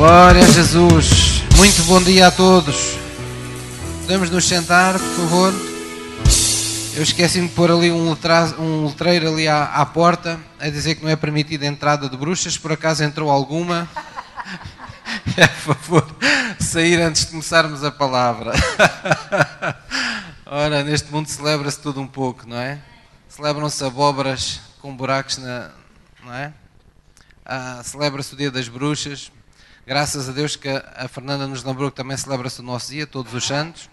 Glória a Jesus. Muito bom dia a todos. Podemos nos sentar, por favor? Eu esqueci-me de pôr ali um, letra, um letreiro ali à, à, porta a dizer que não é permitida a entrada de bruxas. Por acaso entrou alguma? É, por favor, sair antes de começarmos a palavra. Ora, neste mundo celebra-se tudo um pouco, não é? Celebram-se abóboras com buracos na. não é? Ah, celebra-se o dia das bruxas. Graças a Deus que a Fernanda nos lembrou que também celebra-se o nosso dia, todos os santos.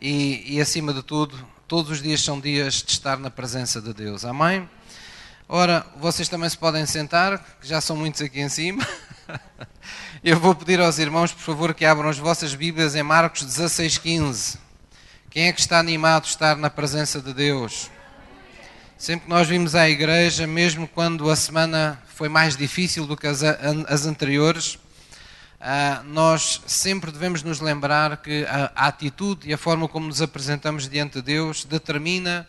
E, e, acima de tudo, todos os dias são dias de estar na presença de Deus. Amém? Ora, vocês também se podem sentar, que já são muitos aqui em cima. Eu vou pedir aos irmãos, por favor, que abram as vossas Bíblias em Marcos 16,15. Quem é que está animado a estar na presença de Deus? Sempre que nós vimos à igreja, mesmo quando a semana foi mais difícil do que as, as anteriores, uh, nós sempre devemos nos lembrar que a, atitude e a forma como nos apresentamos diante de Deus determina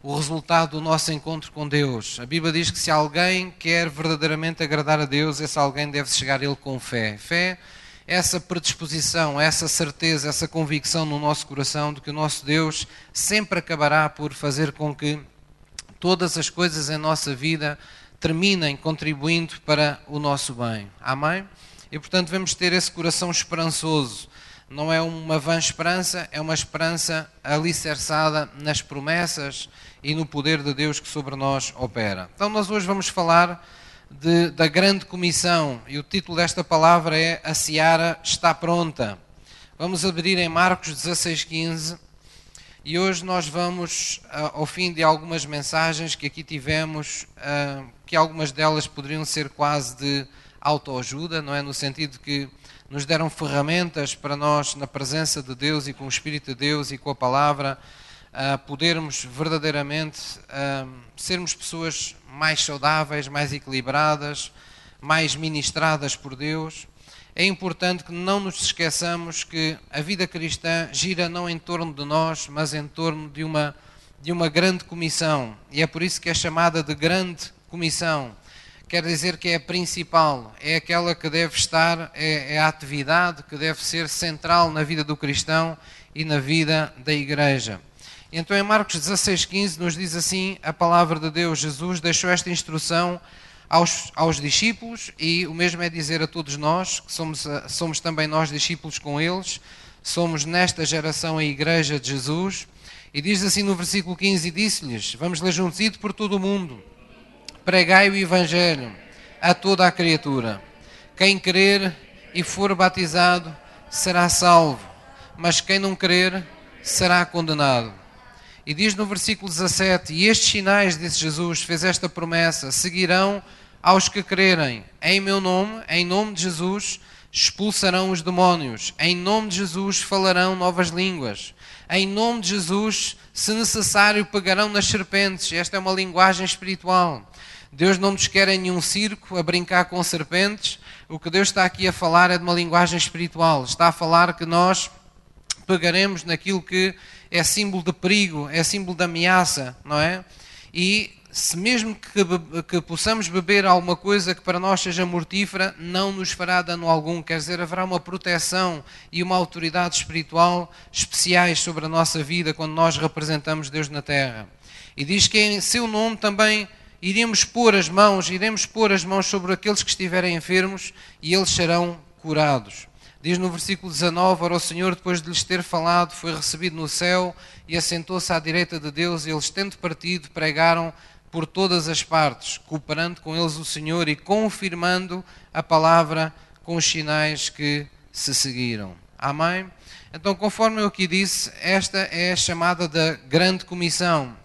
o resultado do nosso encontro com Deus. A Bíblia diz que se alguém quer verdadeiramente agradar a Deus, esse alguém deve chegar a Ele com fé. Fé essa predisposição, essa certeza, essa convicção no nosso coração de que o nosso Deus sempre acabará por fazer com que todas as coisas em nossa vida terminem contribuindo para o nosso bem. Amém? E portanto devemos ter esse coração esperançoso. Não é uma vã esperança, é uma esperança alicerçada nas promessas e no poder de Deus que sobre nós opera. Então nós hoje vamos falar de, da grande comissão e o título desta palavra é A Seara está pronta. Vamos abrir em Marcos 16,15 e hoje nós vamos, ah, ao fim de algumas mensagens que aqui tivemos, ah, que algumas delas poderiam ser quase de autoajuda, não é? No sentido que nos deram ferramentas para nós, na presença de Deus e com o Espírito de Deus e com a palavra, ah, podermos verdadeiramente sermos pessoas mais saudáveis, mais equilibradas, mais ministradas por Deus é importante que não nos esqueçamos que a vida cristã gira não em torno de nós, mas em torno de uma, de uma grande comissão. E é por isso que é chamada de grande comissão. Quer dizer que é a principal, é aquela que deve estar, é, é a atividade que deve ser central na vida do cristão e na vida da igreja. Então em Marcos 16,15 nos diz assim a palavra de Deus: Jesus deixou esta instrução aos, aos discípulos, e o mesmo é dizer a todos nós, que somos, eh, somos também nós discípulos com eles, somos nesta geração a Igreja de Jesus. E diz assim no versículo 15: e disse-lhes: Vamos ler juntos, ide por todo o mundo, pregai o Evangelho a toda a criatura. Quem crer e for batizado será salvo, mas quem não crer será condenado. E diz no versículo 17: E estes sinais, disse Jesus, fez esta promessa, seguirão aos que crerem. Em meu nome, em nome de Jesus, expulsarão os demónios. Em nome de Jesus, falarão novas línguas. Em nome de Jesus, se necessário, pegarão nas serpentes. Esta é uma linguagem espiritual. Deus não nos quer em nenhum circo a brincar com serpentes. O que Deus está aqui a falar é de uma linguagem espiritual. Está a falar que nós pegaremos naquilo que é símbolo de perigo, é símbolo de ameaça, não é? E se mesmo que, que, possamos beber alguma coisa que para nós seja mortífera, não nos fará dano algum. Quer dizer, haverá uma proteção e uma autoridade espiritual especiais sobre a nossa vida quando nós representamos Deus na terra. E diz que em seu nome também iremos pôr as mãos, iremos pôr as mãos sobre aqueles que estiverem enfermos e eles serão curados. Diz no versículo 19: Ora, o Senhor, depois de lhes ter falado, foi recebido no céu e assentou-se à direita de Deus. E eles, tendo partido, pregaram por todas as partes, cooperando com eles o Senhor e confirmando a palavra com os sinais que se seguiram. Amém? Então, conforme eu aqui disse, esta é a chamada da grande comissão.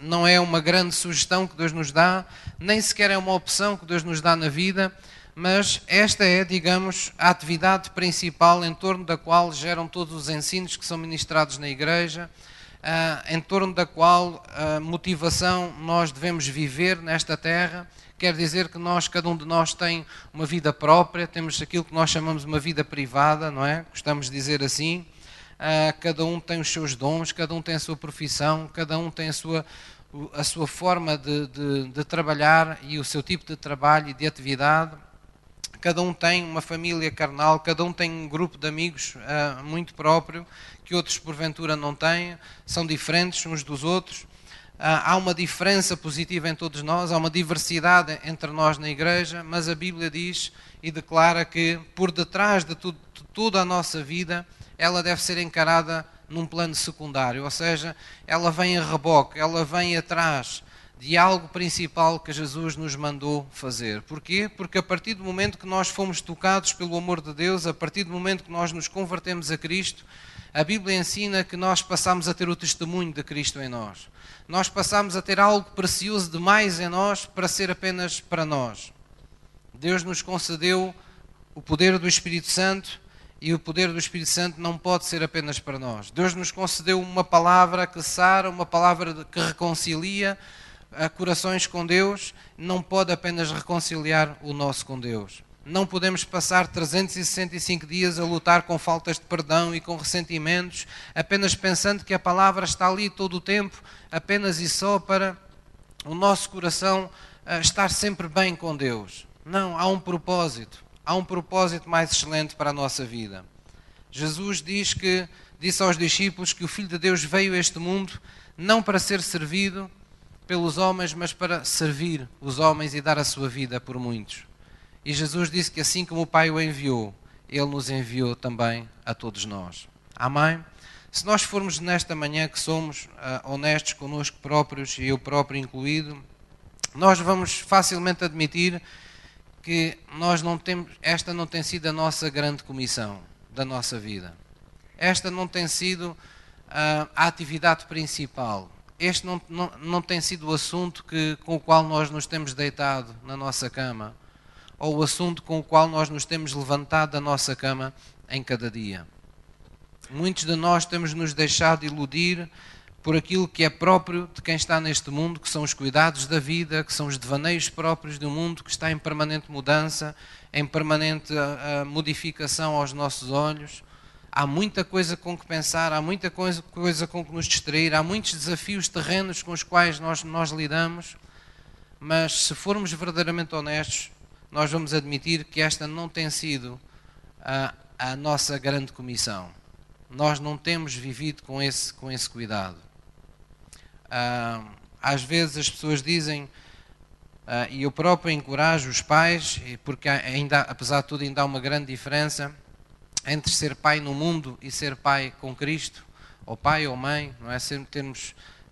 Não é uma grande sugestão que Deus nos dá, nem sequer é uma opção que Deus nos dá na vida, mas esta é, digamos, a atividade principal em torno da qual geram todos os ensinos que são ministrados na igreja, uh, em torno da qual a motivação nós devemos viver nesta terra. Quer dizer que nós, cada um de nós tem uma vida própria, temos aquilo que nós chamamos uma vida privada, não é? Gostamos de dizer assim. Uh, cada um tem os seus dons, cada um tem a sua profissão, cada um tem a sua, a sua forma de, de, de trabalhar e o seu tipo de trabalho e de atividade. cada um tem uma família carnal, cada um tem um grupo de amigos uh, muito próprio, que outros porventura não têm, são diferentes uns dos outros. Uh, há uma diferença positiva em todos nós, há uma diversidade entre nós na igreja, mas a Bíblia diz e declara que por detrás de, tudo, de toda a nossa vida, ela deve ser encarada num plano secundário, ou seja, ela vem a reboque, ela vem atrás de algo principal que Jesus nos mandou fazer. Porquê? Porque a partir do momento que nós fomos tocados pelo amor de Deus, a partir do momento que nós nos convertemos a Cristo, a Bíblia ensina que nós passamos a ter o testemunho de Cristo em nós. Nós passamos a ter algo precioso demais em nós para ser apenas para nós. Deus nos concedeu o poder do Espírito Santo e o poder do Espírito Santo não pode ser apenas para nós. Deus nos concedeu uma palavra que sara, uma palavra que reconcilia, corações com Deus, não pode apenas reconciliar o nosso com Deus. Não podemos passar 365 dias a lutar com faltas de perdão e com ressentimentos, apenas pensando que a palavra está ali todo o tempo, apenas e só para o nosso coração eh, estar sempre bem com Deus. Não, há um propósito. Há um propósito mais excelente para a nossa vida. Jesus diz que disse aos discípulos que o Filho de Deus veio a este mundo não para ser servido, pelos homens, mas para servir os homens e dar a sua vida por muitos. E Jesus disse que assim como o Pai o enviou, Ele nos enviou também a todos nós. Amém? Se nós formos nesta manhã que somos uh, honestos connosco próprios, e eu próprio incluído, nós vamos facilmente admitir que nós não temos, esta não tem sido a nossa grande comissão da nossa vida. Esta não tem sido uh, a atividade principal este não, não, não tem sido o assunto que, com o qual nós nos temos deitado na nossa cama, ou o assunto com o qual nós nos temos levantado da nossa cama em cada dia. Muitos de nós temos nos deixado iludir por aquilo que é próprio de quem está neste mundo, que são os cuidados da vida, que são os devaneios próprios do mundo que está em permanente mudança, em permanente uh, modificação aos nossos olhos há muita coisa com que pensar, há muita coisa, coisa com que nos distrair, há muitos desafios terrenos com os quais nós, nós lidamos, mas se formos verdadeiramente honestos, nós vamos admitir que esta não tem sido a, a nossa grande comissão. Nós não temos vivido com esse, com esse cuidado. Ah, às vezes as pessoas dizem, ah, e eu próprio encorajo os pais, porque ainda, apesar de tudo ainda há uma grande diferença, entre ser pai no mundo e ser pai com Cristo, ou pai ou mãe, não é? Sempre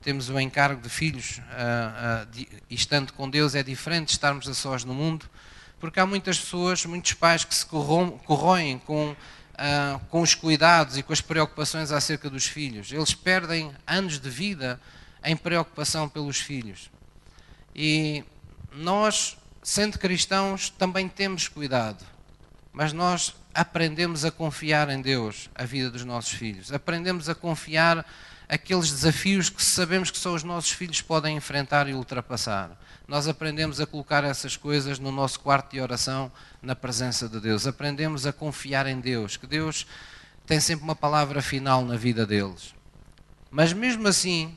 temos, o encargo de filhos uh, de, estando com Deus é diferente de estarmos a sós no mundo, porque há muitas pessoas, muitos pais que se corroem com, uh, com os cuidados e com as preocupações acerca dos filhos. Eles perdem anos de vida em preocupação pelos filhos. E nós, sendo cristãos, também temos cuidado, mas nós aprendemos a confiar em Deus, a vida dos nossos filhos. Aprendemos a confiar aqueles desafios que sabemos que só os nossos filhos podem enfrentar e ultrapassar. Nós aprendemos a colocar essas coisas no nosso quarto de oração, na presença de Deus. Aprendemos a confiar em Deus, que Deus tem sempre uma palavra final na vida deles. Mas mesmo assim,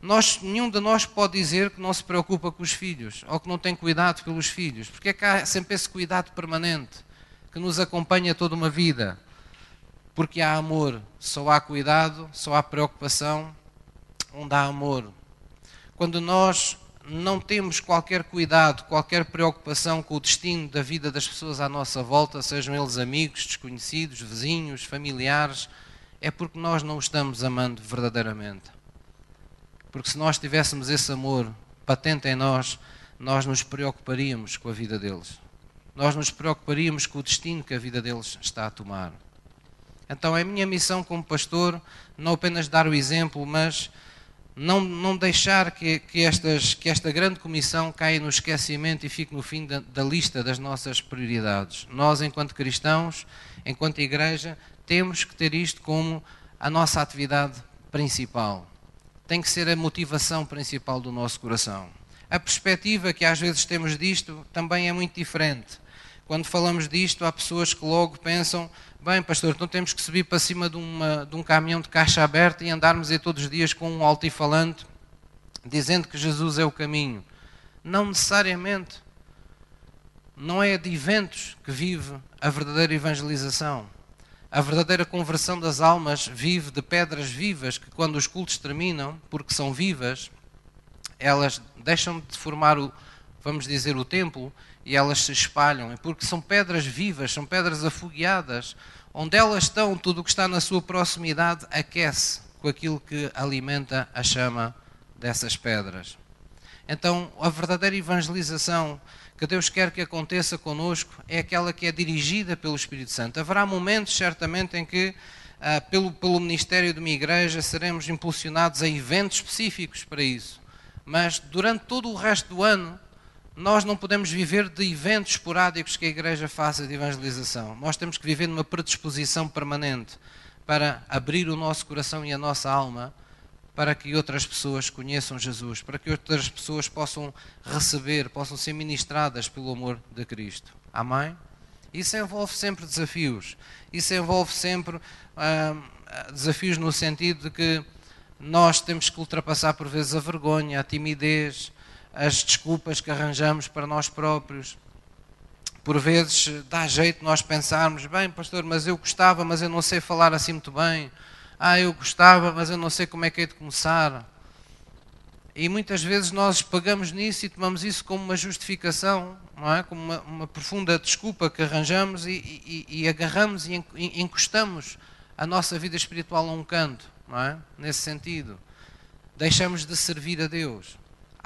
nós, nenhum de nós pode dizer que não se preocupa com os filhos ou que não tem cuidado pelos filhos, porque é que há sempre esse cuidado permanente que nos acompanha toda uma vida. Porque há amor, só há cuidado, só há preocupação onde há amor. Quando nós não temos qualquer cuidado, qualquer preocupação com o destino da vida das pessoas à nossa volta, sejam eles amigos, desconhecidos, vizinhos, familiares, é porque nós não os estamos amando verdadeiramente. Porque se nós tivéssemos esse amor patente em nós, nós nos preocuparíamos com a vida deles nós nos preocuparíamos com o destino que a vida deles está a tomar. Então é a minha missão como pastor não apenas dar o exemplo, mas não, não deixar que, que, estas, que esta grande comissão caia no esquecimento e fique no fim da, da lista das nossas prioridades. Nós, enquanto cristãos, enquanto igreja, temos que ter isto como a nossa atividade principal. Tem que ser a motivação principal do nosso coração. A perspectiva que às vezes temos disto também é muito diferente. Quando falamos disto, há pessoas que logo pensam: bem, pastor, então temos que subir para cima de, uma, de um caminhão de caixa aberta e andarmos aí todos os dias com um altifalante dizendo que Jesus é o caminho. Não necessariamente. não é de eventos que vive a verdadeira evangelização. A verdadeira conversão das almas vive de pedras vivas que, quando os cultos terminam, porque são vivas, elas deixam de formar o, vamos dizer, o templo e elas se espalham. Porque são pedras vivas, são pedras afogueadas. Onde elas estão, tudo o que está na sua proximidade aquece com aquilo que alimenta a chama dessas pedras. Então, a verdadeira evangelização que Deus quer que aconteça conosco é aquela que é dirigida pelo Espírito Santo. Haverá momentos, certamente, em que, ah, pelo, pelo ministério de uma igreja, seremos impulsionados a eventos específicos para isso. Mas, durante todo o resto do ano, nós não podemos viver de eventos esporádicos que a igreja faça de evangelização. Nós temos que viver numa predisposição permanente para abrir o nosso coração e a nossa alma para que outras pessoas conheçam Jesus, para que outras pessoas possam receber, possam ser ministradas pelo amor de Cristo. Amém? Isso envolve sempre desafios. Isso envolve sempre ah, desafios no sentido de que nós temos que ultrapassar por vezes a vergonha, a timidez, as desculpas que arranjamos para nós próprios. Por vezes dá jeito nós pensarmos, bem, pastor, mas eu gostava, mas eu não sei falar assim muito bem ah, eu gostava, mas eu não sei como é que é de começar. E muitas vezes nós pagamos nisso e tomamos isso como uma justificação, não é? como uma, uma profunda desculpa que arranjamos e, e, e agarramos e encostamos a nossa vida espiritual a um canto, não é? nesse sentido. Deixamos de servir a Deus.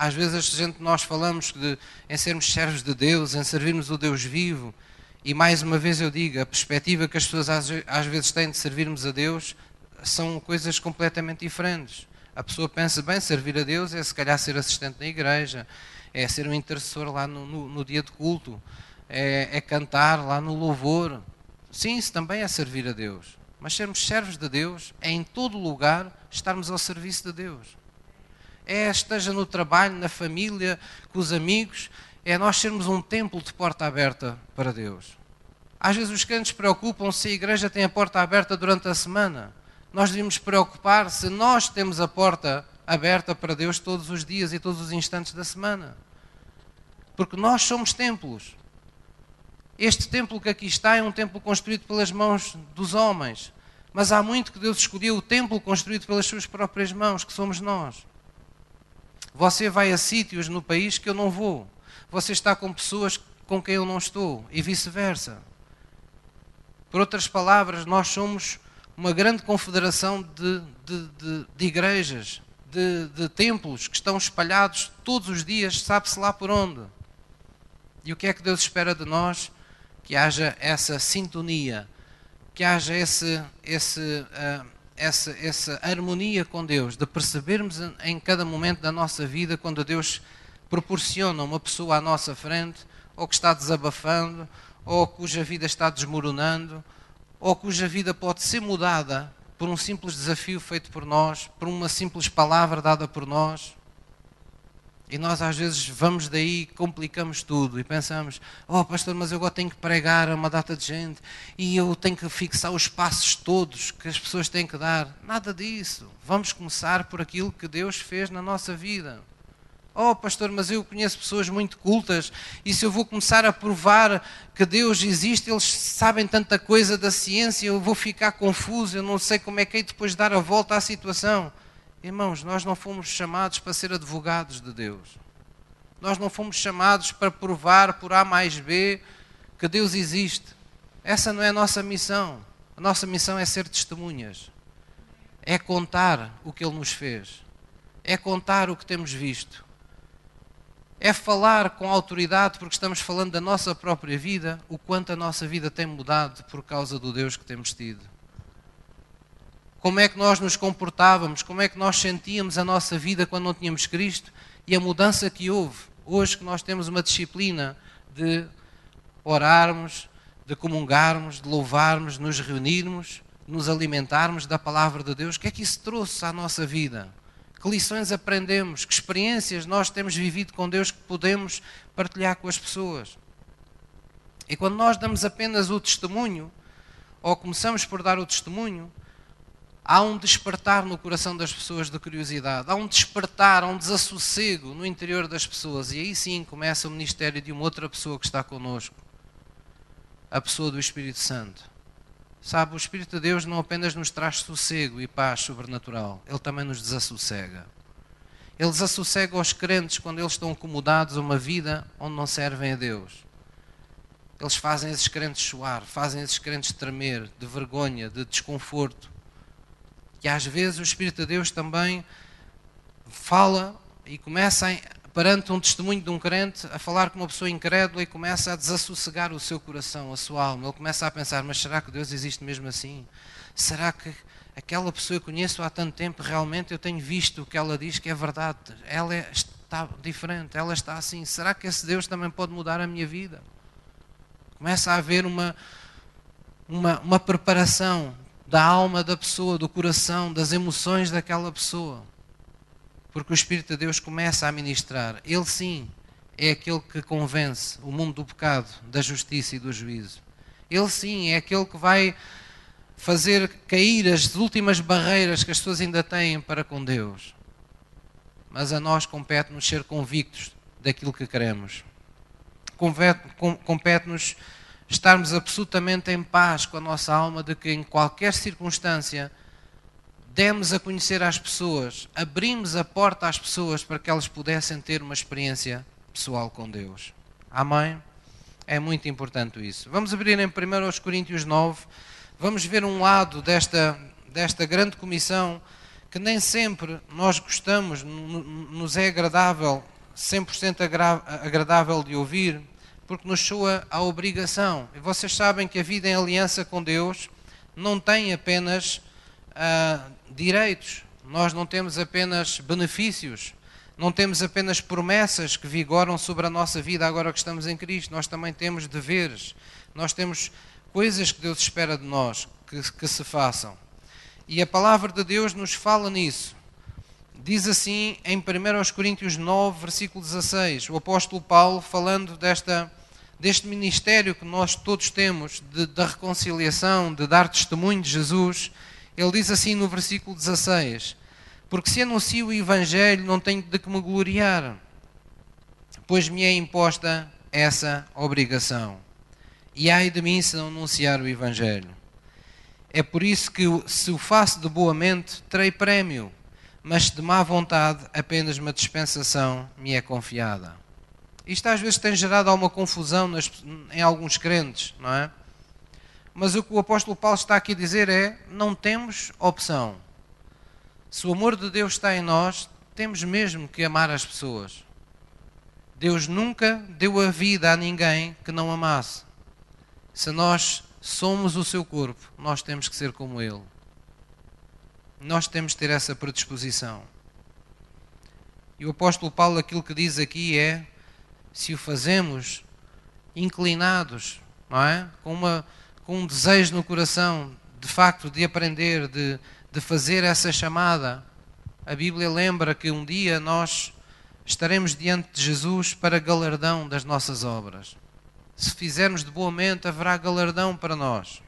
Às vezes a gente, nós falamos de, em sermos servos de Deus, em servirmos o Deus vivo, e mais uma vez eu digo, a perspectiva que as pessoas às, às vezes têm de servirmos a Deus são coisas completamente diferentes. A pessoa pensa, bem, servir a Deus é se calhar ser assistente na igreja, é ser um intercessor lá no, no, no dia de culto, é, é, cantar lá no louvor. Sim, isso também é servir a Deus. Mas sermos servos de Deus é em todo lugar estarmos ao serviço de Deus. É esteja no trabalho, na família, com os amigos, é nós sermos um templo de porta aberta para Deus. Às vezes os crentes preocupam se a igreja tem a porta aberta durante a semana nós devemos preocupar se nós temos a porta aberta para Deus todos os dias e todos os instantes da semana. Porque nós somos templos. Este templo que aqui está é um templo construído pelas mãos dos homens. Mas há muito que Deus escolheu o templo construído pelas suas próprias mãos, que somos nós. Você vai a sítios no país que eu não vou. Você está com pessoas com quem eu não estou. E vice-versa. Por outras palavras, nós somos uma grande confederação de, de, de, de igrejas, de, de templos que estão espalhados todos os dias, sabe-se lá por onde. E o que é que Deus espera de nós? Que haja essa sintonia, que haja esse, esse, uh, essa, essa harmonia com Deus, de percebermos em cada momento da nossa vida quando Deus proporciona uma pessoa à nossa frente, ou que está desabafando, ou cuja vida está desmoronando, ou cuja vida pode ser mudada por um simples desafio feito por nós, por uma simples palavra dada por nós. E nós às vezes vamos daí, complicamos tudo e pensamos: oh, pastor, mas eu agora tenho que pregar a uma data de gente e eu tenho que fixar os passos todos que as pessoas têm que dar. Nada disso. Vamos começar por aquilo que Deus fez na nossa vida. Oh, pastor, mas eu conheço pessoas muito cultas e se eu vou começar a provar que Deus existe, eles sabem tanta coisa da ciência, eu vou ficar confuso, eu não sei como é que é depois dar a volta à situação. Irmãos, nós não fomos chamados para ser advogados de Deus. Nós não fomos chamados para provar por A mais B que Deus existe. Essa não é a nossa missão. A nossa missão é ser testemunhas. É contar o que Ele nos fez. É contar o que temos visto é falar com autoridade, porque estamos falando da nossa própria vida, o quanto a nossa vida tem mudado por causa do Deus que temos tido. Como é que nós nos comportávamos, como é que nós sentíamos a nossa vida quando não tínhamos Cristo e a mudança que houve. Hoje que nós temos uma disciplina de orarmos, de comungarmos, de louvarmos, nos reunirmos, nos alimentarmos da palavra de Deus, o que é que isso trouxe à nossa vida? Que lições aprendemos? Que experiências nós temos vivido com Deus que podemos partilhar com as pessoas? E quando nós damos apenas o testemunho, ou começamos por dar o testemunho, há um despertar no coração das pessoas de curiosidade, há um despertar, há um desassossego no interior das pessoas, e aí sim começa o ministério de uma outra pessoa que está connosco, a pessoa do Espírito Santo. Sabe, o Espírito de Deus não apenas nos traz sossego e paz sobrenatural, ele também nos desassossega. Ele desassossega os crentes quando eles estão acomodados a uma vida onde não servem a Deus. Eles fazem esses crentes suar, fazem esses crentes tremer de vergonha, de desconforto. E às vezes o Espírito de Deus também fala e começa, perante um testemunho de um crente, a falar com uma pessoa incrédula e começa a desassossegar o seu coração, a sua alma. Ele começa a pensar: mas será que Deus existe mesmo assim? Será que aquela pessoa que conheço há tanto tempo, realmente eu tenho visto o que ela diz que é verdade? Ela é, está diferente, ela está assim. Será que esse Deus também pode mudar a minha vida? Começa a haver uma, uma, uma preparação da alma da pessoa, do coração, das emoções daquela pessoa. Porque o Espírito de Deus começa a ministrar. Ele sim é aquele que convence o mundo do pecado, da justiça e do juízo. Ele sim é aquele que vai fazer cair as últimas barreiras que as pessoas ainda têm para com Deus. Mas a nós compete-nos ser convictos daquilo que queremos. Compete-nos estarmos absolutamente em paz com a nossa alma de que em qualquer circunstância demos a conhecer às pessoas, abrimos a porta às pessoas para que elas pudessem ter uma experiência pessoal com Deus. Amém? É muito importante isso. Vamos abrir em 1 Coríntios 9, vamos ver um lado desta, desta grande comissão que nem sempre nós gostamos, nos é agradável, 100% agradável de ouvir, porque nos soa a obrigação. E vocês sabem que a vida em aliança com Deus não tem apenas uh, direitos, nós não temos apenas benefícios, não temos apenas promessas que vigoram sobre a nossa vida agora que estamos em Cristo, nós também temos deveres, nós temos coisas que Deus espera de nós que, que se façam. E a palavra de Deus nos fala nisso. Diz assim em 1 Coríntios 9, versículo 16, o apóstolo Paulo falando desta, deste ministério que nós todos temos, de, da reconciliação, de dar testemunho de Jesus, ele diz assim no versículo 16: Porque se anuncio o Evangelho, não tenho de que me gloriar, pois me é imposta essa obrigação. E ai de mim se não anunciar o Evangelho. É por isso que, se o faço de boa mente, terei prémio mas de má vontade apenas uma dispensação me é confiada. Isto às vezes tem gerado alguma confusão nas, em alguns crentes, não é? Mas o que o apóstolo Paulo está aqui a dizer é: não temos opção. Se o amor de Deus está em nós, temos mesmo que amar as pessoas. Deus nunca deu a vida a ninguém que não amasse. Se nós somos o seu corpo, nós temos que ser como Ele nós temos de ter essa predisposição. E o apóstolo Paulo, aquilo que diz aqui é: se o fazemos inclinados, não é? Com, uma, com um desejo no coração, de facto, de aprender, de, de fazer essa chamada, a Bíblia lembra que um dia nós estaremos diante de Jesus para galardão das nossas obras. Se fizermos de boa mente, haverá galardão para nós.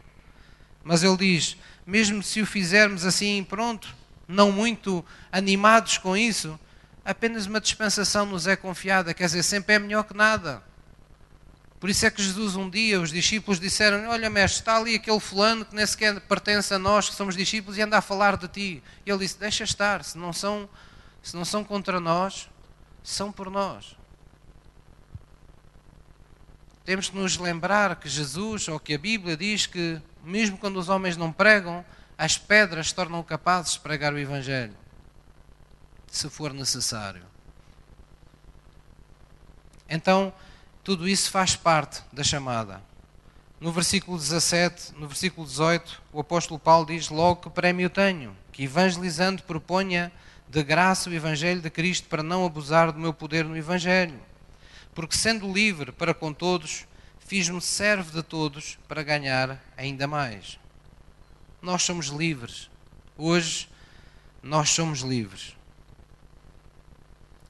Mas ele diz: mesmo se o fizermos assim, pronto, não muito animados com isso, apenas uma dispensação nos é confiada, quer dizer, sempre é melhor que nada. Por isso é que Jesus um dia, os discípulos disseram, olha mestre, está ali aquele fulano que nem sequer pertence a nós, que somos discípulos, e anda a falar de ti. E ele disse, deixa estar, se não são, se não são contra nós, são por nós. Temos que nos lembrar que Jesus, ou que a Bíblia diz que mesmo quando os homens não pregam, as pedras tornam capazes de pregar o Evangelho, se for necessário. Então, tudo isso faz parte da chamada. No versículo 17, no versículo 18, o apóstolo Paulo diz: Logo que prémio tenho, que evangelizando proponha de graça o Evangelho de Cristo para não abusar do meu poder no Evangelho. Porque sendo livre para com todos, fiz-me servo de todos para ganhar ainda mais. Nós somos livres. Hoje, nós somos livres.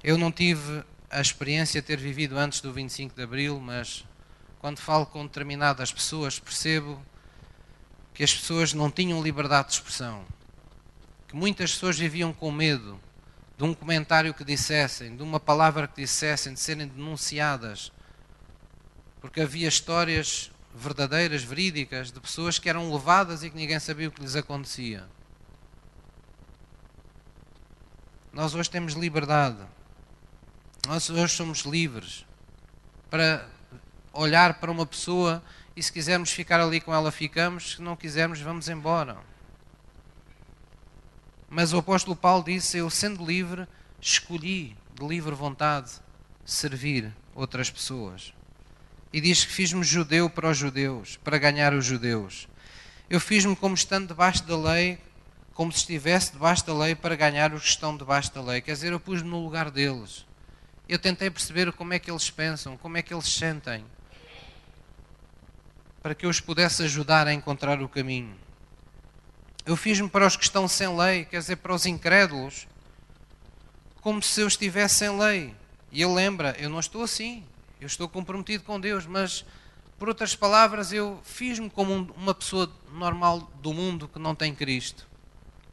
Eu não tive a experiência de ter vivido antes do 25 de Abril, mas quando falo com determinadas pessoas, percebo que as pessoas não tinham liberdade de expressão. que muitas pessoas viviam com medo de um comentário que dissessem, de uma palavra que dissessem, de serem denunciadas, porque havia histórias verdadeiras, verídicas, de pessoas que eram levadas e que ninguém sabia o que lhes acontecia. Nós hoje temos liberdade. Nós hoje somos livres para olhar para uma pessoa e se quisermos ficar ali com ela, ficamos, se não quisermos, vamos embora. Mas o apóstolo Paulo disse: Eu, sendo livre, escolhi de livre vontade servir outras pessoas. E diz que fiz-me judeu para os judeus, para ganhar os judeus. Eu fiz-me como estando debaixo da lei, como se estivesse debaixo da lei para ganhar os que estão debaixo da lei. Quer dizer, eu pus-me no lugar deles. Eu tentei perceber como é que eles pensam, como é que eles sentem para que eu os pudesse ajudar a encontrar o caminho. Eu fiz-me para os que estão sem lei, quer dizer, para os incrédulos, como se eu estivesse sem lei. E ele lembra: eu não estou assim, eu estou comprometido com Deus, mas, por outras palavras, eu fiz-me como uma pessoa normal do mundo que não tem Cristo.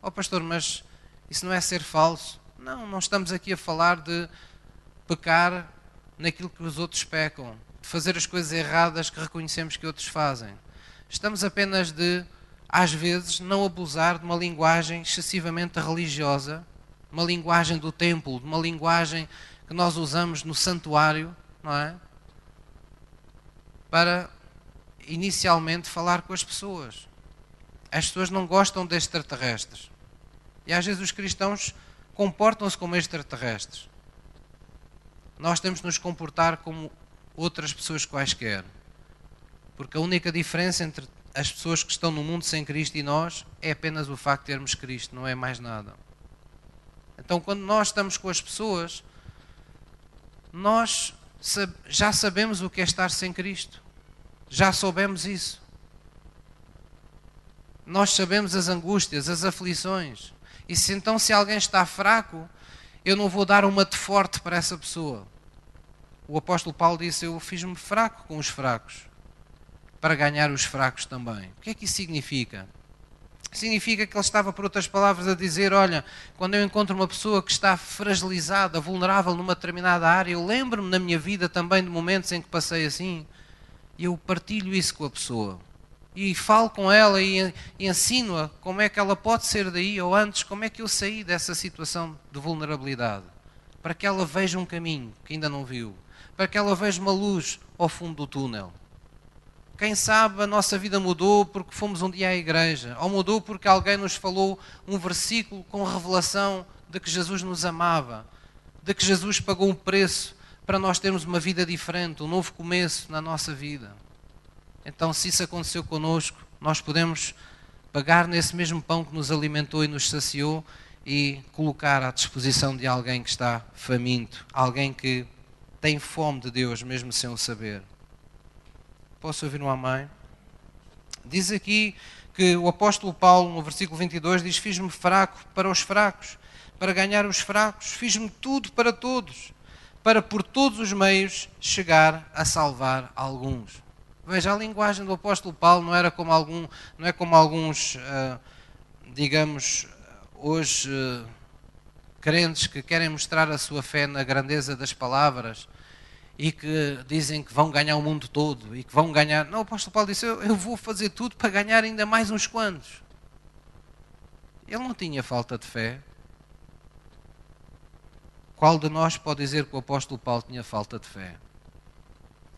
Ó oh, pastor, mas isso não é ser falso? Não, não estamos aqui a falar de pecar naquilo que os outros pecam de fazer as coisas erradas que reconhecemos que outros fazem. Estamos apenas de, às vezes, não abusar de uma linguagem excessivamente religiosa, uma linguagem do templo, de uma linguagem que nós usamos no santuário, não é? Para inicialmente falar com as pessoas. As pessoas não gostam de extraterrestres. E às vezes os cristãos comportam-se como extraterrestres. Nós temos de nos comportar como outras pessoas quaisquer. Porque a única diferença entre as pessoas que estão no mundo sem Cristo e nós é apenas o facto de termos Cristo, não é mais nada. Então, quando nós estamos com as pessoas, nós já sabemos o que é estar sem Cristo. Já soubemos isso. Nós sabemos as angústias, as aflições. E se então, se alguém está fraco, eu não vou dar uma de forte para essa pessoa o apóstolo Paulo disse: Eu fiz-me fraco com os fracos, para ganhar os fracos também. O que é que isso significa? Significa que ele estava, por outras palavras, a dizer: Olha, quando eu encontro uma pessoa que está fragilizada, vulnerável numa determinada área, eu lembro-me na minha vida também de momentos em que passei assim, e eu partilho isso com a pessoa. E falo com ela e, ensino-a como é que ela pode ser daí, ou antes, como é que eu saí dessa situação de vulnerabilidade, para que ela veja um caminho que ainda não viu para que ela veja uma luz ao fundo do túnel. Quem sabe a nossa vida mudou porque fomos um dia à igreja, ou mudou porque alguém nos falou um versículo com revelação de que Jesus nos amava, de que Jesus pagou um preço para nós termos uma vida diferente, um novo começo na nossa vida. Então, se isso aconteceu conosco, nós podemos pagar nesse mesmo pão que nos alimentou e nos saciou e colocar à disposição de alguém que está faminto, alguém que tem fome de Deus, mesmo sem o saber. Posso ouvir um amém? Diz aqui que o apóstolo Paulo, no versículo 22, diz: Fiz-me fraco para os fracos, para ganhar os fracos, fiz-me tudo para todos, para por todos os meios chegar a salvar alguns. Veja, a linguagem do apóstolo Paulo não era como algum, não é como alguns, uh, digamos, hoje. Uh, crentes que querem mostrar a sua fé na grandeza das palavras e que dizem que vão ganhar o mundo todo e que vão ganhar. Não, o apóstolo Paulo disse: eu, vou fazer tudo para ganhar ainda mais uns quantos. Ele não tinha falta de fé. Qual de nós pode dizer que o apóstolo Paulo tinha falta de fé?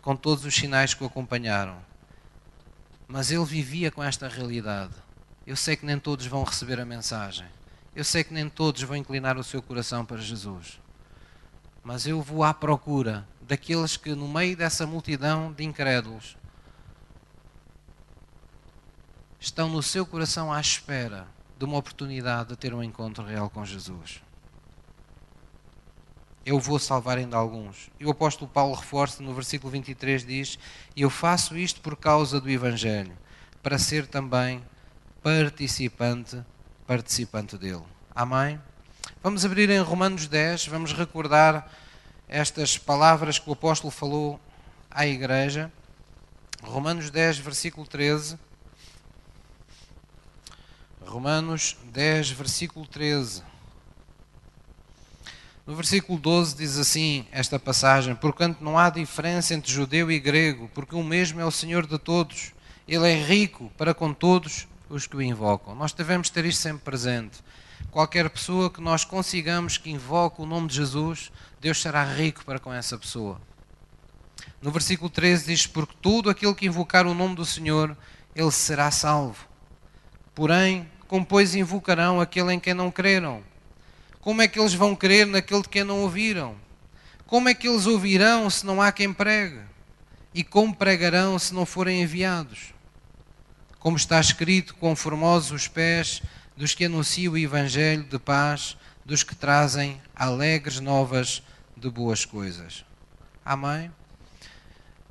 Com todos os sinais que o acompanharam. Mas ele vivia com esta realidade. Eu sei que nem todos vão receber a mensagem. Eu sei que nem todos vão inclinar o seu coração para Jesus, mas eu vou à procura daqueles que, no meio dessa multidão de incrédulos, estão no seu coração à espera de uma oportunidade de ter um encontro real com Jesus. Eu vou salvar ainda alguns. E o apóstolo Paulo reforça no versículo 23 diz: "Eu faço isto por causa do evangelho, para ser também participante participante dele. Amém? Vamos abrir em Romanos 10, vamos recordar estas palavras que o apóstolo falou à igreja. Romanos 10, versículo 13. Romanos 10, versículo 13. No versículo 12 diz assim esta passagem: Porquanto não há diferença entre judeu e grego, porque o mesmo é o Senhor de todos. Ele é rico para com todos os que o invocam. Nós devemos ter isto sempre presente. Qualquer pessoa que nós consigamos que invoque o nome de Jesus, Deus será rico para com essa pessoa. No versículo 13 diz: Porque todo aquele que invocar o nome do Senhor, ele será salvo. Porém, como pois invocarão aquele em quem não creram? Como é que eles vão crer naquele de quem não ouviram? Como é que eles ouvirão se não há quem pregue? E como pregarão se não forem enviados? Como está escrito, com formosos os pés dos que anunciam o Evangelho de paz, dos que trazem alegres novas de boas coisas. Amém?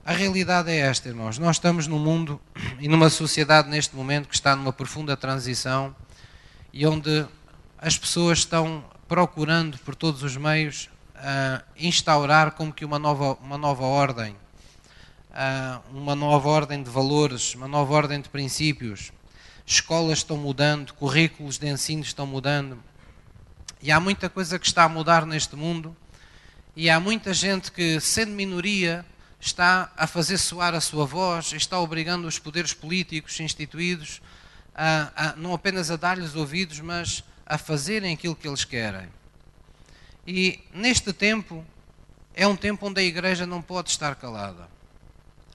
A realidade é esta, irmãos. Nós estamos num mundo e numa sociedade neste momento que está numa profunda transição e onde as pessoas estão procurando por todos os meios uh, instaurar como que uma nova, uma nova ordem, uh, uma nova ordem de valores, uma nova ordem de princípios. Escolas estão mudando, currículos de ensino estão mudando. E há muita coisa que está a mudar neste mundo. E há muita gente que, sendo minoria, está a fazer soar a sua voz, está obrigando os poderes políticos instituídos a, a, não apenas a dar-lhes ouvidos, mas a fazerem aquilo que eles querem. E neste tempo, é um tempo onde a igreja não pode estar calada.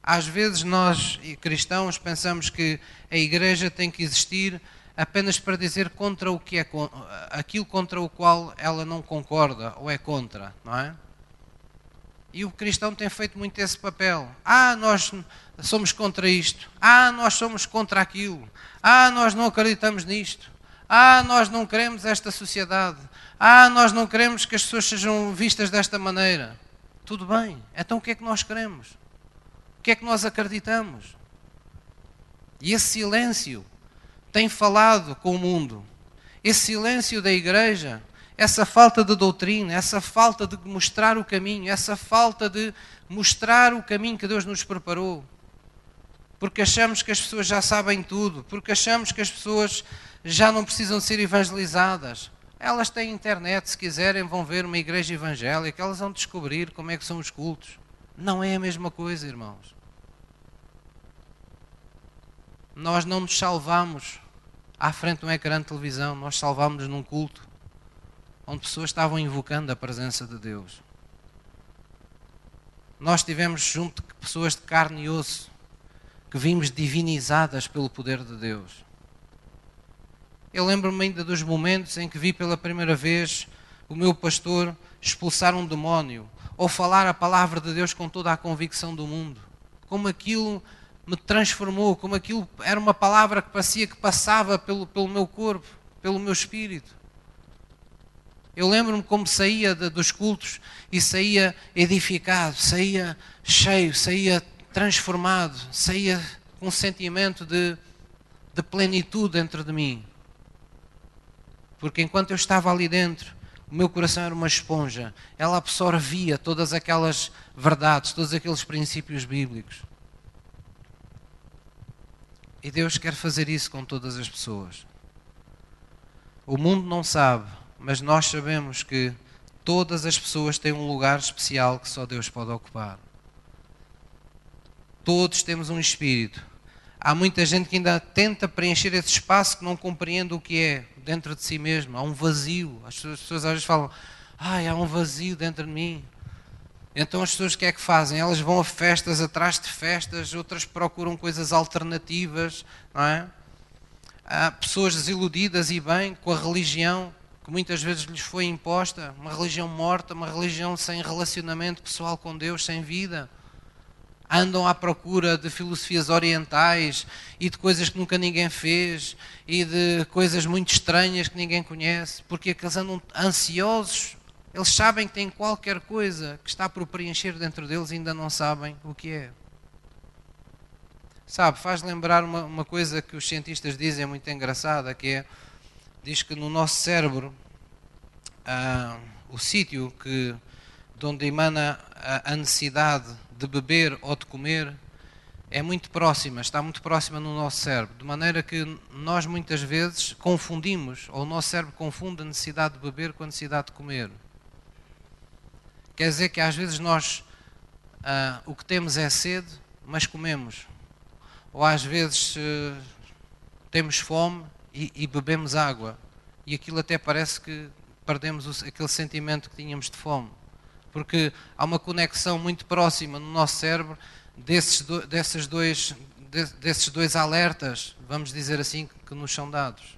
Às vezes nós, cristãos, pensamos que a igreja tem que existir apenas para dizer contra o que é aquilo contra o qual ela não concorda ou é contra, não é? E o cristão tem feito muito esse papel. Ah, nós somos contra isto. Ah, nós somos contra aquilo. Ah, nós não acreditamos nisto. Ah, nós não queremos esta sociedade. Ah, nós não queremos que as pessoas sejam vistas desta maneira. Tudo bem. Então o que é que nós queremos? O que é que nós acreditamos? E esse silêncio tem falado com o mundo. Esse silêncio da igreja, essa falta de doutrina, essa falta de mostrar o caminho, essa falta de mostrar o caminho que Deus nos preparou. Porque achamos que as pessoas já sabem tudo, porque achamos que as pessoas já não precisam ser evangelizadas. Elas têm internet, se quiserem, vão ver uma igreja evangélica, elas vão descobrir como é que são os cultos. Não é a mesma coisa, irmãos. Nós não nos salvamos à frente de um ecrã de televisão, nós salvamos num culto onde pessoas estavam invocando a presença de Deus. Nós tivemos junto de pessoas de carne e osso que vimos divinizadas pelo poder de Deus. Eu lembro-me ainda dos momentos em que vi pela primeira vez o meu pastor expulsar um demónio ou falar a palavra de Deus com toda a convicção do mundo. Como aquilo me transformou, como aquilo era uma palavra que parecia que passava pelo, pelo meu corpo, pelo meu espírito. Eu lembro-me como saía de, dos cultos e saía edificado, saía cheio, saía transformado, saía com um sentimento de, de plenitude dentro de mim. Porque enquanto eu estava ali dentro, o meu coração era uma esponja. Ela absorvia todas aquelas verdades, todos aqueles princípios bíblicos. E Deus quer fazer isso com todas as pessoas. O mundo não sabe, mas nós sabemos que todas as pessoas têm um lugar especial que só Deus pode ocupar. Todos temos um espírito. Há muita gente que ainda tenta preencher esse espaço que não compreende o que é dentro de si mesmo, há um vazio. As pessoas às vezes falam, ai, há um vazio dentro de mim. Então as pessoas o que é que fazem? Elas vão a festas atrás de festas, outras procuram coisas alternativas, não é? Há pessoas desiludidas e bem com a religião que muitas vezes lhes foi imposta, uma religião morta, uma religião sem relacionamento pessoal com Deus, sem vida andam à procura de filosofias orientais e de coisas que nunca ninguém fez e de coisas muito estranhas que ninguém conhece, porque é eles andam ansiosos. Eles sabem que têm qualquer coisa que está por preencher dentro deles e ainda não sabem o que é. Sabe, faz lembrar uma, uma coisa que os cientistas dizem muito engraçada, que é, diz que no nosso cérebro, ah, o sítio que, de onde emana a, necessidade de beber ou de comer é muito próxima, está muito próxima no nosso cérebro, de maneira que nós muitas vezes confundimos, ou o nosso cérebro confunde a necessidade de beber com a necessidade de comer. Quer dizer que às vezes nós uh, o que temos é sede, mas comemos. Ou às vezes uh, temos fome e, e, bebemos água. E aquilo até parece que perdemos aquele sentimento que tínhamos de fome. Porque há uma conexão muito próxima no nosso cérebro desses, do, desses, dois, de, desses dois alertas, vamos dizer assim, que nos são dados.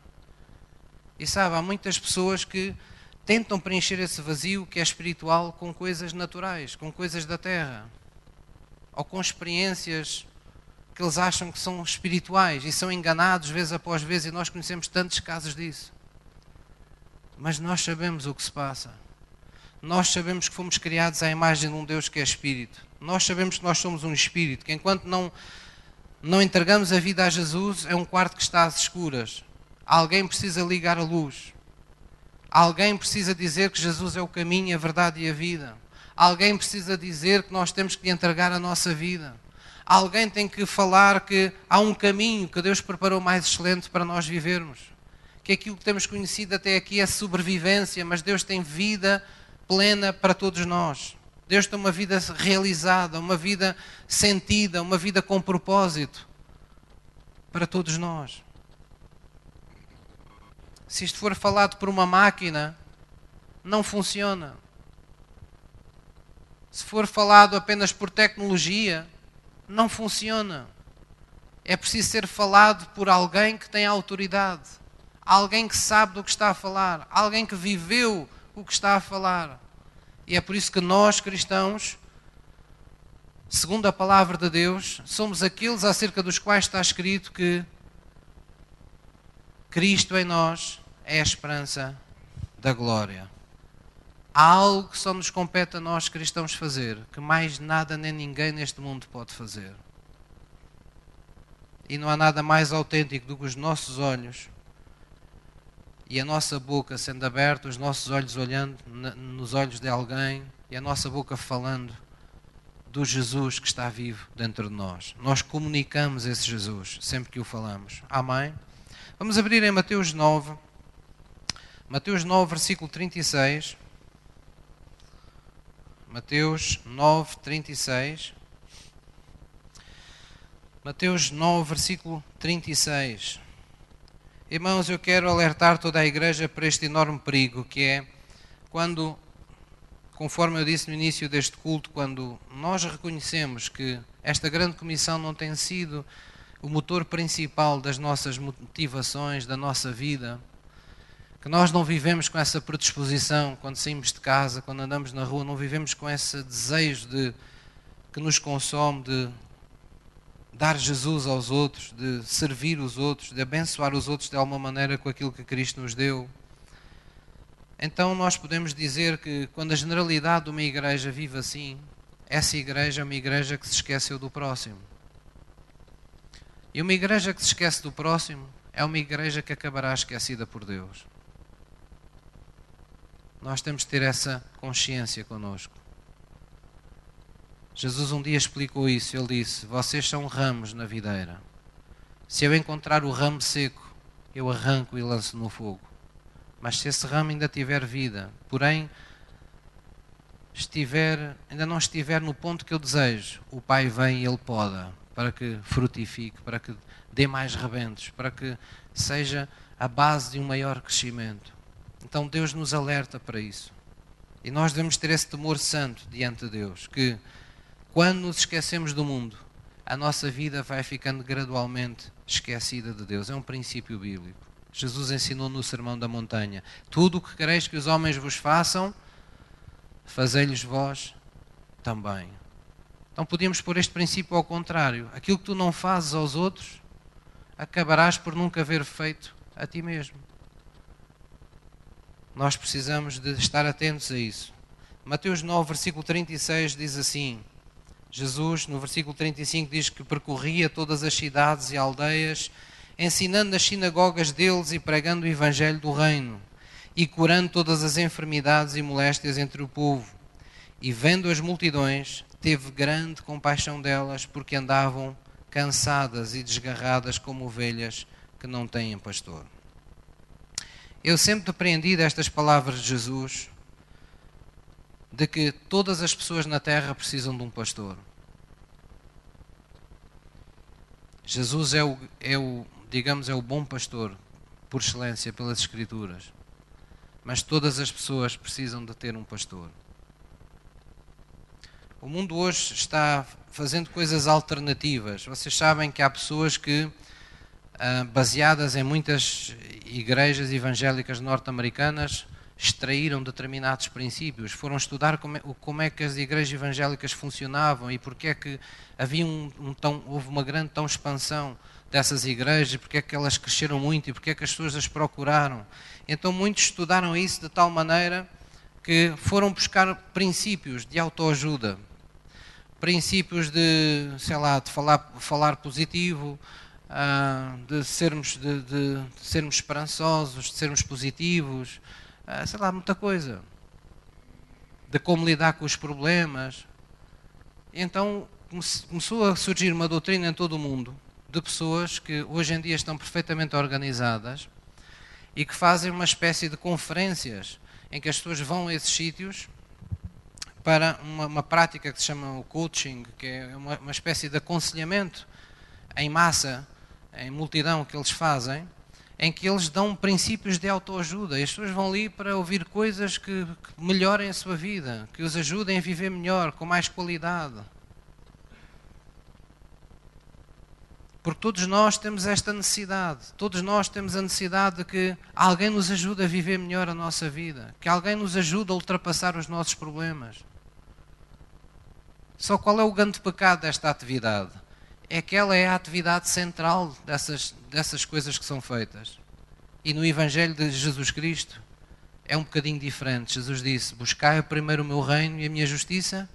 E sabe, há muitas pessoas que tentam preencher esse vazio que é espiritual com coisas naturais, com coisas da terra, ou com experiências que eles acham que são espirituais e são enganados vez após vez, e nós conhecemos tantos casos disso. Mas nós sabemos o que se passa. Nós sabemos que fomos criados à imagem de um Deus que é espírito. Nós sabemos que nós somos um espírito, que enquanto não, não entregamos a vida a Jesus, é um quarto que está às escuras. Alguém precisa ligar a luz. Alguém precisa dizer que Jesus é o caminho, a verdade e a vida. Alguém precisa dizer que nós temos que entregar a nossa vida. Alguém tem que falar que há um caminho que Deus preparou mais excelente para nós vivermos. Que aquilo que temos conhecido até aqui é sobrevivência, mas Deus tem vida plena para todos nós. Deus tem uma vida realizada, uma vida sentida, uma vida com propósito para todos nós. Se isto for falado por uma máquina, não funciona. Se for falado apenas por tecnologia, não funciona. É preciso ser falado por alguém que tem autoridade, alguém que sabe do que está a falar, alguém que viveu o que está a falar. E é por isso que nós, cristãos, segundo a palavra de Deus, somos aqueles acerca dos quais está escrito que Cristo em nós é a esperança da glória. Há algo que só nos compete a nós cristãos fazer, que mais nada nem ninguém neste mundo pode fazer. E não há nada mais autêntico do que os nossos olhos e a nossa boca sendo aberta, os nossos olhos olhando nos olhos de alguém e a nossa boca falando do Jesus que está vivo dentro de nós. Nós comunicamos esse Jesus sempre que o falamos. Amém? Vamos abrir em Mateus 9, Mateus 9, versículo 36. Mateus 9, 36. Mateus 9, versículo 36. Irmãos, eu quero alertar toda a igreja para este enorme perigo que é quando, conforme eu disse no início deste culto, quando nós reconhecemos que esta grande comissão não tem sido o motor principal das nossas motivações, da nossa vida, que nós não vivemos com essa predisposição quando saímos de casa, quando andamos na rua, não vivemos com esse desejo de que nos consome de dar Jesus aos outros, de servir os outros, de abençoar os outros de alguma maneira com aquilo que Cristo nos deu. Então nós podemos dizer que quando a generalidade de uma igreja vive assim, essa igreja é uma igreja que se esqueceu do próximo. E uma igreja que se esquece do próximo é uma igreja que acabará esquecida por Deus. Nós temos de ter essa consciência conosco. Jesus um dia explicou isso. Ele disse: Vocês são ramos na videira. Se eu encontrar o ramo seco, eu arranco e lanço no fogo. Mas se esse ramo ainda tiver vida, porém estiver, ainda não estiver no ponto que eu desejo, o Pai vem e ele poda para que frutifique, para que dê mais rebentos, para que seja a base de um maior crescimento. Então Deus nos alerta para isso. E nós devemos ter esse temor santo diante de Deus, que quando nos esquecemos do mundo, a nossa vida vai ficando gradualmente esquecida de Deus. É um princípio bíblico. Jesus ensinou no Sermão da Montanha: Tudo o que quereis que os homens vos façam, fazei-lhes vós também. Então podíamos pôr este princípio ao contrário. Aquilo que tu não fazes aos outros, acabarás por nunca haver feito a ti mesmo. Nós precisamos de estar atentos a isso. Mateus 9, versículo 36 diz assim: Jesus, no versículo 35, diz que percorria todas as cidades e aldeias, ensinando nas sinagogas deles e pregando o evangelho do reino, e curando todas as enfermidades e moléstias entre o povo. E vendo as multidões, teve grande compaixão delas, porque andavam cansadas e desgarradas como ovelhas que não têm pastor. Eu sempre aprendi destas palavras de Jesus de que todas as pessoas na terra precisam de um pastor. Jesus é o, é o, digamos, é o bom pastor por excelência pelas Escrituras. Mas todas as pessoas precisam de ter um pastor. O mundo hoje está fazendo coisas alternativas. Vocês sabem que há pessoas que, ah, baseadas em muitas igrejas evangélicas norte-americanas, extraíram determinados princípios, foram estudar como é, como é, que as igrejas evangélicas funcionavam e porque é que havia um, um tão, houve uma grande tão expansão dessas igrejas, porque é que elas cresceram muito e porque é que as pessoas as procuraram. Então muitos estudaram isso de tal maneira que foram buscar princípios de autoajuda, princípios de, sei lá, de falar, falar positivo, ah, de sermos, de, de sermos esperançosos, de sermos positivos, ah, sei lá, muita coisa. De como lidar com os problemas. Então começou a surgir uma doutrina em todo o mundo de pessoas que hoje em dia estão perfeitamente organizadas e que fazem uma espécie de conferências em que as pessoas vão a esses sítios para uma, uma prática que se chama o coaching, que é uma, uma espécie de aconselhamento em massa, em multidão que eles fazem em que eles dão princípios de autoajuda. As pessoas vão ali para ouvir coisas que, que melhorem a sua vida, que os ajudem a viver melhor, com mais qualidade. Porque todos nós temos esta necessidade. Todos nós temos a necessidade de que alguém nos ajude a viver melhor a nossa vida. Que alguém nos ajude a ultrapassar os nossos problemas. Só qual é o grande pecado desta atividade? É que ela é a atividade central dessas, dessas coisas que são feitas. E no Evangelho de Jesus Cristo é um bocadinho diferente. Jesus disse: Buscai primeiro o meu reino e a minha justiça,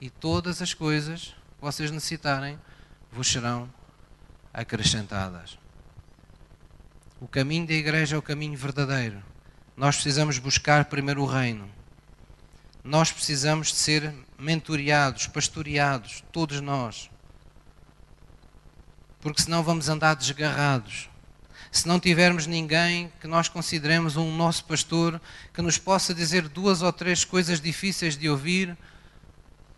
e todas as coisas que vocês necessitarem vos serão acrescentadas. O caminho da igreja é o caminho verdadeiro. Nós precisamos buscar primeiro o reino. Nós precisamos de ser mentoreados, pastoreados, todos nós porque senão vamos andar desgarrados. Se não tivermos ninguém que nós consideremos um nosso pastor que nos possa dizer duas ou três coisas difíceis de ouvir,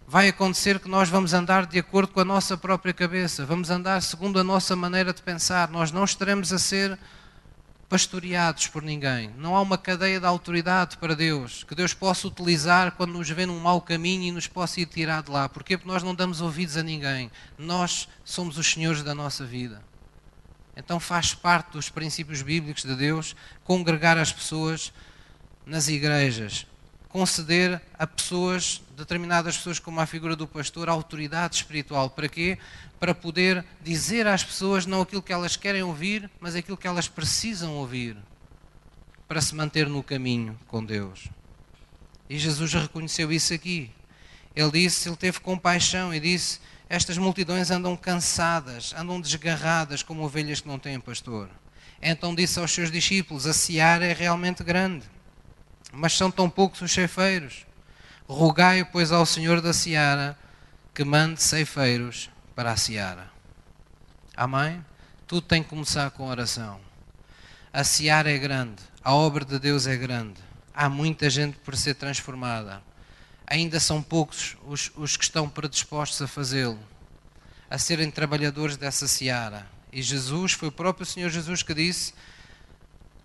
vai acontecer que nós vamos andar de acordo com a nossa própria cabeça, vamos andar segundo a nossa maneira de pensar, nós não estaremos a ser pastoreados por ninguém. Não há uma cadeia de autoridade para Deus que Deus possa utilizar quando nos vê num mau caminho e nos possa ir tirar de lá. Porquê? Porque nós não damos ouvidos a ninguém. Nós somos os senhores da nossa vida. Então faz parte dos princípios bíblicos de Deus congregar as pessoas nas igrejas, conceder a pessoas, determinadas pessoas como a figura do pastor, autoridade espiritual. Para quê? para poder dizer às pessoas não aquilo que elas querem ouvir, mas aquilo que elas precisam ouvir para se manter no caminho com Deus. E Jesus reconheceu isso aqui. Ele disse, ele teve compaixão e disse: Estas multidões andam cansadas, andam desgarradas como ovelhas que não têm pastor. Então disse aos seus discípulos: A seara é realmente grande, mas são tão poucos os ceifeiros. Rogai, pois, ao Senhor da seara que mande ceifeiros para a seara. Amém? Tudo tem que começar com oração. A seara é grande, a obra de Deus é grande. Há muita gente por ser transformada. Ainda são poucos os, os que estão predispostos a fazê-lo, a serem trabalhadores dessa seara. E Jesus, foi o próprio Senhor Jesus que disse: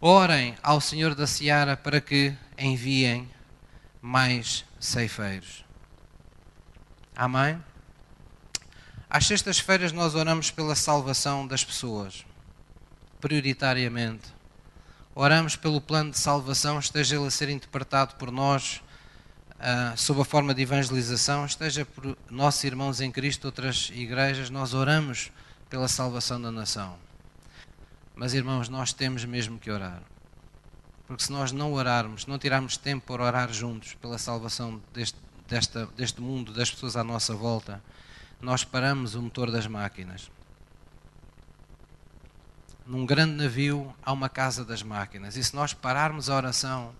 Orem ao Senhor da seara para que enviem mais ceifeiros. Amém? Às sextas-feiras nós oramos pela salvação das pessoas, prioritariamente. Oramos pelo plano de salvação, esteja ele a ser interpretado por nós uh, sob a forma de evangelização, esteja por nossos irmãos em Cristo, outras igrejas, nós oramos pela salvação da nação. Mas irmãos, nós temos mesmo que orar. Porque se nós não orarmos, não tirarmos tempo para orar juntos pela salvação deste, desta, deste mundo, das pessoas à nossa volta, nós paramos o motor das máquinas. Num grande navio há uma casa das máquinas. E se nós pararmos a oração,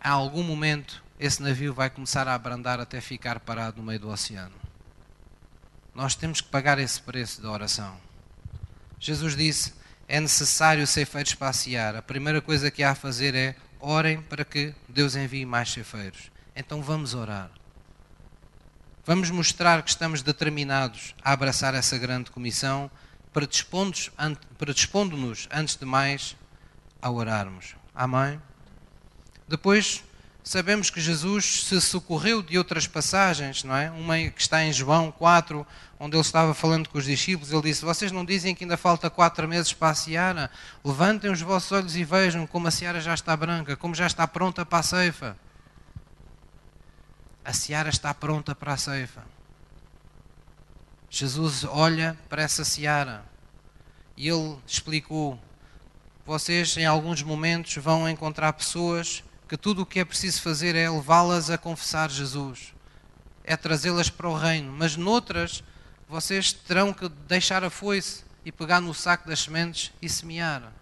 a algum momento esse navio vai começar a abrandar até ficar parado no meio do oceano. nós temos que pagar esse preço da oração. Jesus disse: é necessário ceifeiros para sear. A primeira coisa que há a fazer é orem para que Deus envie mais ceifeiros. Então vamos orar. Vamos mostrar que estamos determinados a abraçar essa grande comissão, predispondo-nos, antes de mais, a orarmos. Amém? Depois, sabemos que Jesus se socorreu de outras passagens, não é? Uma que está em João 4, onde ele estava falando com os discípulos, ele disse: Vocês não dizem que ainda falta quatro meses para a seara? Levantem os vossos olhos e vejam como a seara já está branca, como já está pronta para a ceifa. A seara está pronta para a ceifa. Jesus olha para essa seara e ele explicou: Vocês, em alguns momentos, vão encontrar pessoas que tudo o que é preciso fazer é levá-las a confessar Jesus, é trazê-las para o reino, mas noutras vocês terão que deixar a foice e pegar no saco das sementes e semear.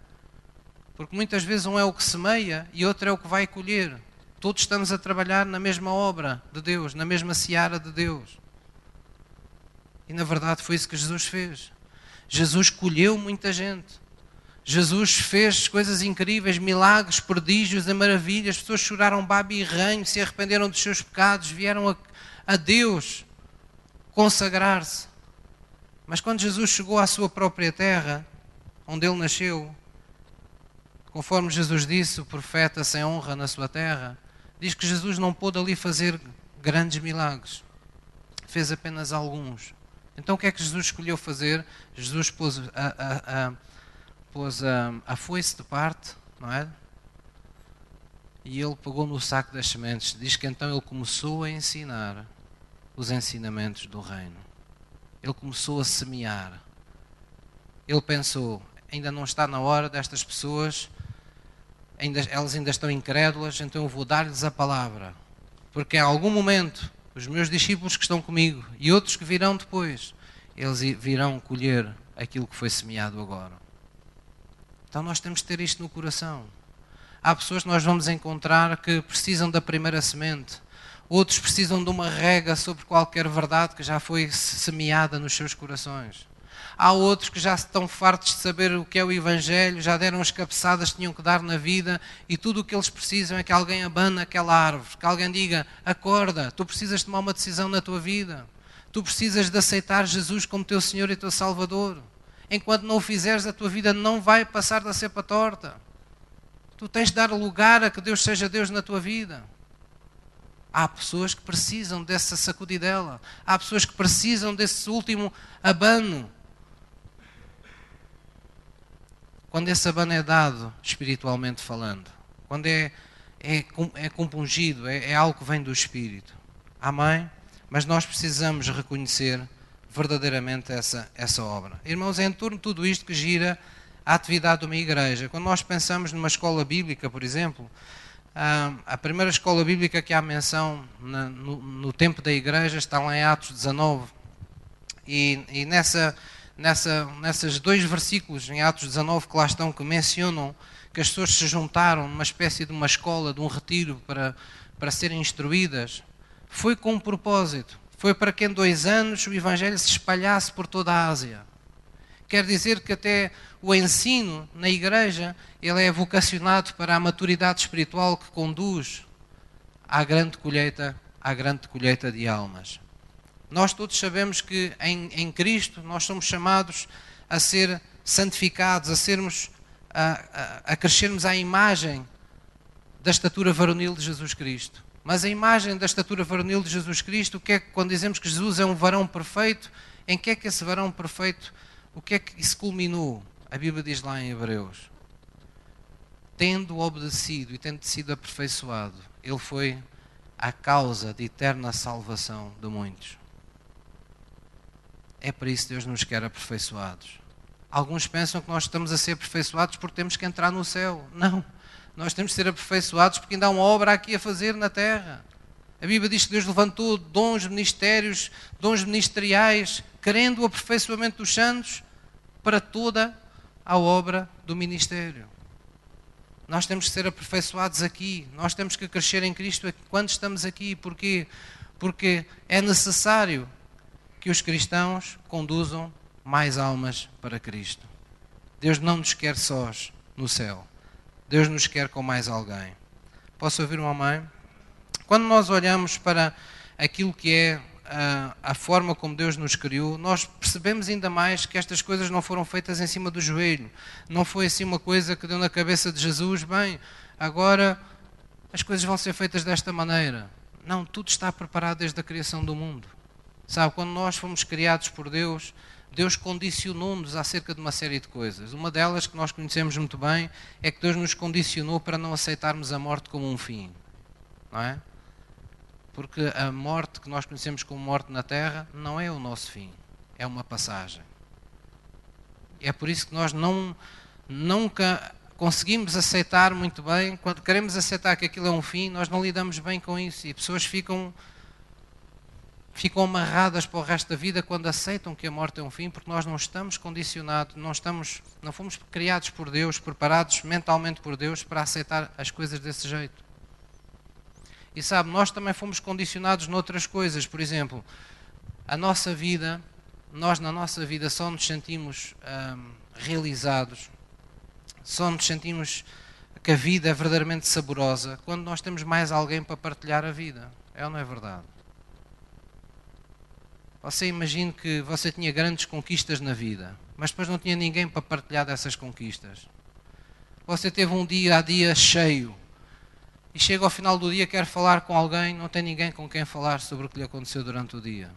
Porque muitas vezes um é o que semeia e outro é o que vai colher. Todos estamos a trabalhar na mesma obra de Deus, na mesma seara de Deus. E na verdade foi isso que Jesus fez. Jesus colheu muita gente. Jesus fez coisas incríveis, milagres, prodígios e maravilhas. As pessoas choraram babi e ranho, se arrependeram dos seus pecados, vieram a, a Deus consagrar-se. Mas quando Jesus chegou à sua própria terra, onde ele nasceu, conforme Jesus disse, o profeta sem honra na sua terra, diz que Jesus não pôde ali fazer grandes milagres. Fez apenas alguns. Então o que é que Jesus escolheu fazer? Jesus pôs a, a, a, pôs a, a foice de parte, não é? E ele pegou no saco das sementes. Diz que então ele começou a ensinar os ensinamentos do reino ele começou a semear. Ele pensou: ainda não está na hora destas pessoas, ainda, elas ainda estão incrédulas, então eu vou dar-lhes a palavra. Porque em algum momento, os meus discípulos que estão comigo e outros que virão depois, eles virão colher aquilo que foi semeado agora. Então nós temos que ter isto no coração. Há pessoas que nós vamos encontrar que precisam da primeira semente Outros precisam de uma rega sobre qualquer verdade que já foi semeada nos seus corações. Há outros que já estão fartos de saber o que é o Evangelho, já deram as cabeçadas que tinham que dar na vida e tudo o que eles precisam é que alguém abane aquela árvore, que alguém diga: Acorda, tu precisas tomar uma decisão na tua vida, tu precisas de aceitar Jesus como teu Senhor e teu Salvador. Enquanto não o fizeres, a tua vida não vai passar da cepa torta. Tu tens de dar lugar a que Deus seja Deus na tua vida. Há pessoas que precisam dessa sacudidela. Há pessoas que precisam desse último abano. Quando esse abano é dado, espiritualmente falando, quando é, é, é compungido, é, é algo que vem do Espírito. Amém? Mas nós precisamos reconhecer verdadeiramente essa, essa obra. Irmãos, é em torno de tudo isto que gira a atividade de uma igreja. Quando nós pensamos numa escola bíblica, por exemplo, a primeira escola bíblica que há menção no, no, tempo da igreja está lá em Atos 19. E, e nessa, nessa, nesses dois versículos em Atos 19 que lá estão, que mencionam que as pessoas se juntaram numa espécie de uma escola, de um retiro para, para serem instruídas, foi com um propósito. Foi para que em dois anos o Evangelho se espalhasse por toda a Ásia. Quer dizer que até o ensino na igreja ele é vocacionado para a maturidade espiritual que conduz à grande colheita, à grande colheita de almas. Nós todos sabemos que em, em Cristo nós somos chamados a ser santificados, a sermos a, a, a crescermos à imagem da estatura varonil de Jesus Cristo. Mas a imagem da estatura varonil de Jesus Cristo, o que é que quando dizemos que Jesus é um varão perfeito, em que é que esse varão perfeito o que é que isso culminou? A Bíblia diz lá em Hebreus: tendo obedecido e tendo sido aperfeiçoado, ele foi a causa de eterna salvação de muitos. É para isso que Deus nos quer aperfeiçoados. Alguns pensam que nós estamos a ser aperfeiçoados porque temos que entrar no céu. Não. Nós temos que ser aperfeiçoados porque ainda há uma obra aqui a fazer na terra. A Bíblia diz que Deus levantou dons ministérios, dons ministeriais, querendo o aperfeiçoamento dos santos para toda a obra do ministério. Nós temos que ser aperfeiçoados aqui, nós temos que crescer em Cristo quando estamos aqui. Porquê? Porque é necessário que os cristãos conduzam mais almas para Cristo. Deus não nos quer sós no céu. Deus nos quer com mais alguém. Posso ouvir uma mãe? Quando nós olhamos para aquilo que é a, forma como Deus nos criou, nós percebemos ainda mais que estas coisas não foram feitas em cima do joelho. Não foi assim uma coisa que deu na cabeça de Jesus, bem, agora as coisas vão ser feitas desta maneira. Não, tudo está preparado desde a criação do mundo. Sabe, quando nós fomos criados por Deus, Deus condicionou-nos acerca de uma série de coisas. Uma delas, que nós conhecemos muito bem, é que Deus nos condicionou para não aceitarmos a morte como um fim. Não é? Porque a morte que nós conhecemos como morte na terra não é o nosso fim, é uma passagem. É por isso que nós não, nunca conseguimos aceitar muito bem, quando queremos aceitar que aquilo é um fim, nós não lidamos bem com isso e pessoas ficam ficam amarradas para o resto da vida quando aceitam que a morte é um fim, porque nós não estamos condicionados, não estamos, não fomos criados por Deus, preparados mentalmente por Deus para aceitar as coisas desse jeito. E sabe, nós também fomos condicionados noutras coisas. Por exemplo, a nossa vida, nós na nossa vida só nos sentimos hum, realizados, só nos sentimos que a vida é verdadeiramente saborosa quando nós temos mais alguém para partilhar a vida. É ou não é verdade? Você imagina que você tinha grandes conquistas na vida, mas depois não tinha ninguém para partilhar dessas conquistas. Você teve um dia a dia cheio, e chega ao final do dia, quer falar com alguém, não tem ninguém com quem falar sobre o que lhe aconteceu durante o dia.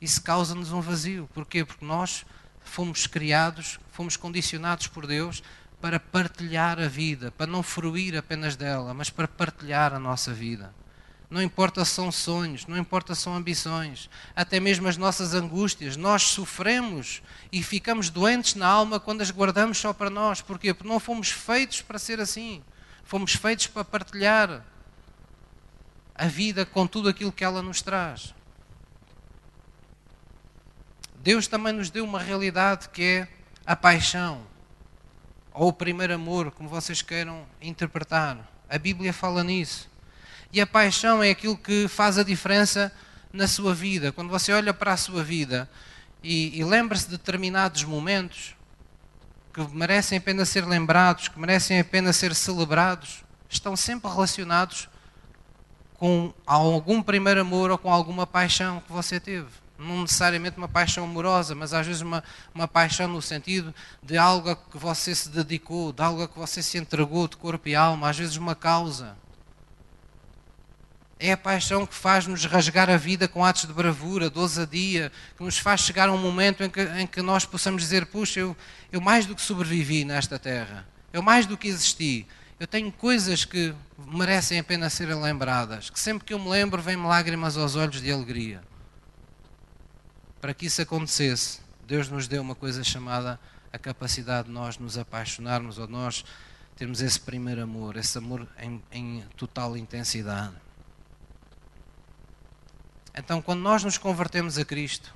Isso causa-nos um vazio. Porquê? Porque nós fomos criados, fomos condicionados por Deus para partilhar a vida, para não fruir apenas dela, mas para partilhar a nossa vida. Não importa se são sonhos, não importa se são ambições, até mesmo as nossas angústias. Nós sofremos e ficamos doentes na alma quando as guardamos só para nós. Porquê? Porque não fomos feitos para ser assim. Fomos feitos para partilhar a vida com tudo aquilo que ela nos traz. Deus também nos deu uma realidade que é a paixão, ou o primeiro amor, como vocês queiram interpretar. A Bíblia fala nisso. E a paixão é aquilo que faz a diferença na sua vida. Quando você olha para a sua vida e, e lembra-se de determinados momentos, que merecem a pena ser lembrados, que merecem a pena ser celebrados, estão sempre relacionados com algum primeiro amor ou com alguma paixão que você teve. Não necessariamente uma paixão amorosa, mas às vezes uma, uma paixão no sentido de algo a que você se dedicou, de algo a que você se entregou de corpo e alma, às vezes uma causa. É a paixão que faz-nos rasgar a vida com atos de bravura, de ousadia, que nos faz chegar a um momento em que, em que nós possamos dizer: Puxa, eu, eu mais do que sobrevivi nesta terra, eu mais do que existi, eu tenho coisas que merecem a pena serem lembradas, que sempre que eu me lembro vem-me lágrimas aos olhos de alegria. Para que isso acontecesse, Deus nos deu uma coisa chamada a capacidade de nós nos apaixonarmos ou de nós termos esse primeiro amor, esse amor em, em total intensidade. Então, quando nós nos convertemos a Cristo,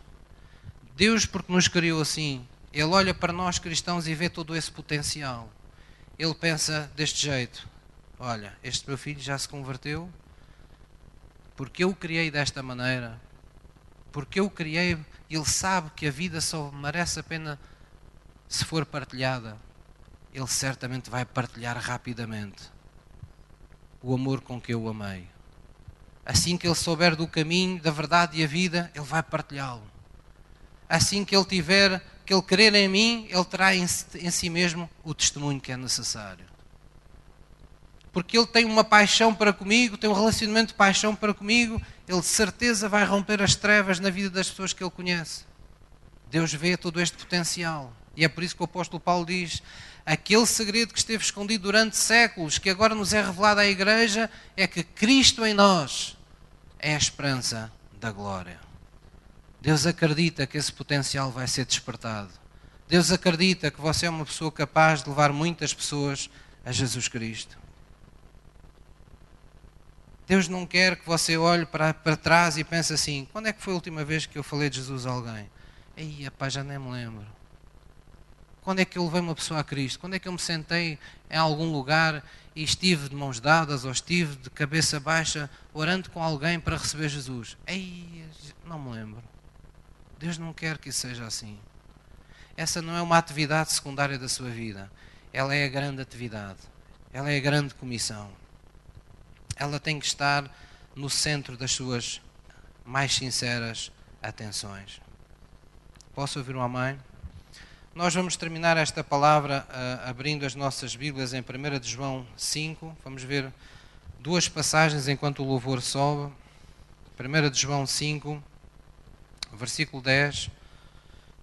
Deus, porque nos criou assim, Ele olha para nós cristãos e vê todo esse potencial. Ele pensa deste jeito: olha, este meu filho já se converteu, porque eu o criei desta maneira, porque eu o criei, ele sabe que a vida só merece a pena se for partilhada. Ele certamente vai partilhar rapidamente o amor com que eu o amei. Assim que ele souber do caminho, da verdade e a vida, ele vai partilhá-lo. Assim que ele tiver, que ele crer em mim, ele terá em, si mesmo o testemunho que é necessário. Porque ele tem uma paixão para comigo, tem um relacionamento de paixão para comigo, ele de certeza vai romper as trevas na vida das pessoas que ele conhece. Deus vê todo este potencial. E é por isso que o apóstolo Paulo diz: aquele segredo que esteve escondido durante séculos, que agora nos é revelado à igreja, é que Cristo em nós é a esperança da glória. Deus acredita que esse potencial vai ser despertado. Deus acredita que você é uma pessoa capaz de levar muitas pessoas a Jesus Cristo. Deus não quer que você olhe para, para trás e pense assim: quando é que foi a última vez que eu falei de Jesus a alguém? Ei, rapaz, já nem me lembro. Quando é que eu levei uma pessoa a Cristo? Quando é que eu me sentei em algum lugar e estive de mãos dadas ou estive de cabeça baixa orando com alguém para receber Jesus? Ei, não me lembro. Deus não quer que isso seja assim. Essa não é uma atividade secundária da sua vida. Ela é a grande atividade. Ela é a grande comissão. Ela tem que estar no centro das suas mais sinceras atenções. Posso ouvir uma mãe? Nós vamos terminar esta palavra uh, abrindo as nossas Bíblias em 1 de João 5. Vamos ver duas passagens enquanto o louvor sobe. 1 de João 5, versículo 10.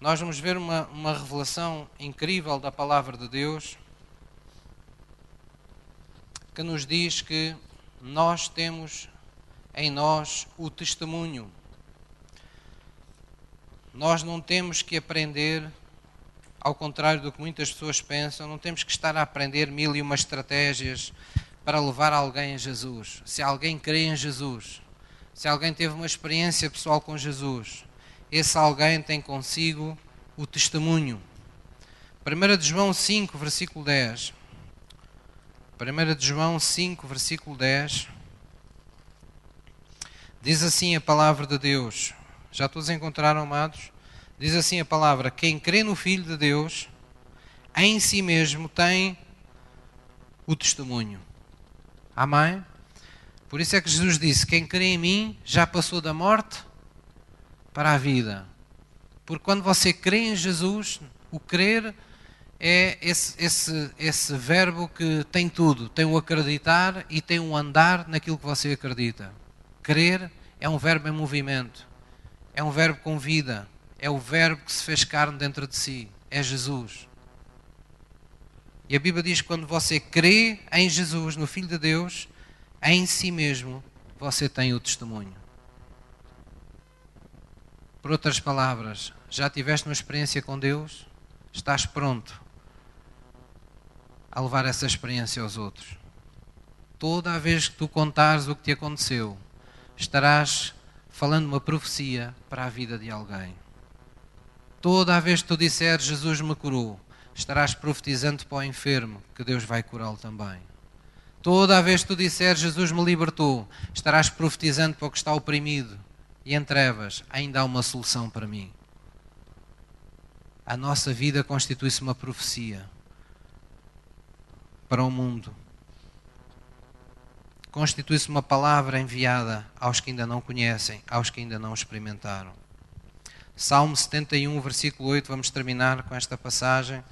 Nós vamos ver uma, uma revelação incrível da palavra de Deus que nos diz que nós temos em nós o testemunho. Nós não temos que aprender, ao contrário do que muitas pessoas pensam, não temos que estar a aprender mil e uma estratégias para levar alguém a Jesus. Se alguém crê em Jesus, se alguém teve uma experiência pessoal com Jesus, esse alguém tem consigo o testemunho. 1 de João 5, versículo 10. 1 de João 5, versículo 10. Diz assim a palavra de Deus. Já todos encontraram, amados? Diz assim a palavra: Quem crê no Filho de Deus, em si mesmo tem o testemunho. Amém? Por isso é que Jesus disse: Quem crê em mim já passou da morte para a vida. Porque quando você crê em Jesus, o crer é esse, esse, esse verbo que tem tudo: tem o acreditar e tem o andar naquilo que você acredita. Crer é um verbo em movimento, é um verbo com vida, é o verbo que se fez carne dentro de si, é Jesus. E a Bíblia diz que quando você crê em Jesus, no Filho de Deus, em si mesmo, você tem o testemunho. Por outras palavras, já tiveste uma experiência com Deus? Estás pronto a levar essa experiência aos outros. Toda a vez que tu contares o que te aconteceu, estarás falando uma profecia para a vida de alguém. Toda a vez que tu disseres Jesus me curou, estarás profetizando para o enfermo que Deus vai curá-lo também. Toda a vez que tu disseres Jesus me libertou, estarás profetizando para o que está oprimido e em trevas, ainda há uma solução para mim. A nossa vida constitui-se uma profecia para o mundo constitui-se uma palavra enviada aos que ainda não conhecem, aos que ainda não experimentaram. Salmo 71, versículo 8, vamos terminar com esta passagem.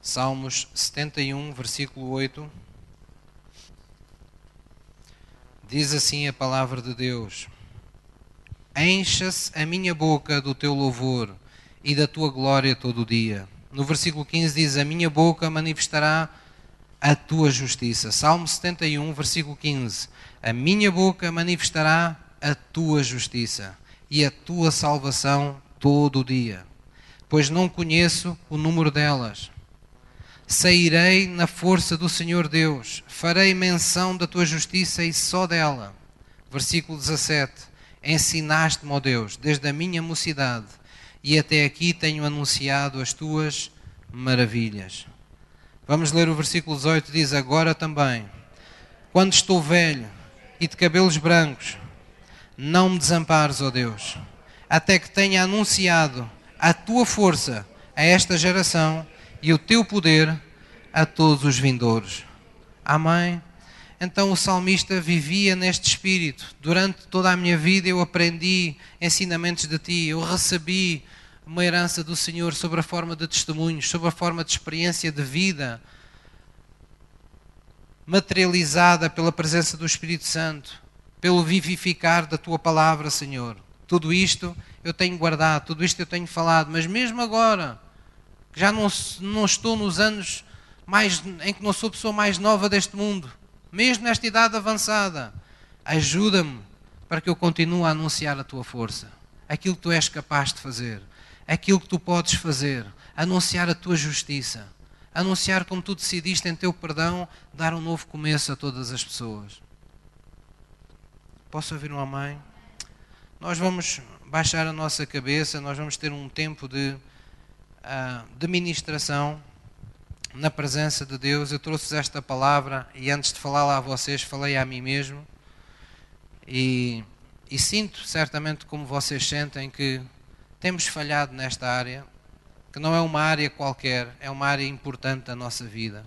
Salmos 71, versículo 8. Diz assim a palavra de Deus: Encha-se a minha boca do teu louvor e da tua glória todo o dia. No versículo 15 diz: A minha boca manifestará a tua justiça. Salmo 71, versículo 15. A minha boca manifestará a tua justiça e a tua salvação todo o dia, pois não conheço o número delas. Sairei na força do Senhor Deus, farei menção da tua justiça e só dela. Versículo 17. Ensinaste-me, ó Deus, desde a minha mocidade, e até aqui tenho anunciado as tuas maravilhas. Vamos ler o versículo 18, diz: Agora também, quando estou velho e de cabelos brancos, não me desampares, ó Deus, até que tenha anunciado a tua força a esta geração e o teu poder a todos os vindouros. Amém? Então o salmista vivia neste espírito. Durante toda a minha vida eu aprendi ensinamentos de ti, eu recebi uma herança do Senhor sobre a forma de testemunhos, sobre a forma de experiência de vida, materializada pela presença do Espírito Santo, pelo vivificar da tua palavra, Senhor. Tudo isto eu tenho guardado, tudo isto eu tenho falado, mas mesmo agora, já não, não estou nos anos mais, em que não sou pessoa mais nova deste mundo, mesmo nesta idade avançada, ajuda-me para que eu continue a anunciar a tua força, aquilo que tu és capaz de fazer aquilo que tu podes fazer, anunciar a tua justiça, anunciar como tu decidiste em teu perdão dar um novo começo a todas as pessoas. Posso ouvir um amém? Nós vamos baixar a nossa cabeça, nós vamos ter um tempo de, uh, de ministração na presença de Deus. Eu trouxe esta palavra e antes de falar lá a vocês, falei a mim mesmo. E e sinto certamente como vocês sentem que temos falhado nesta área, que não é uma área qualquer, é uma área importante da nossa vida.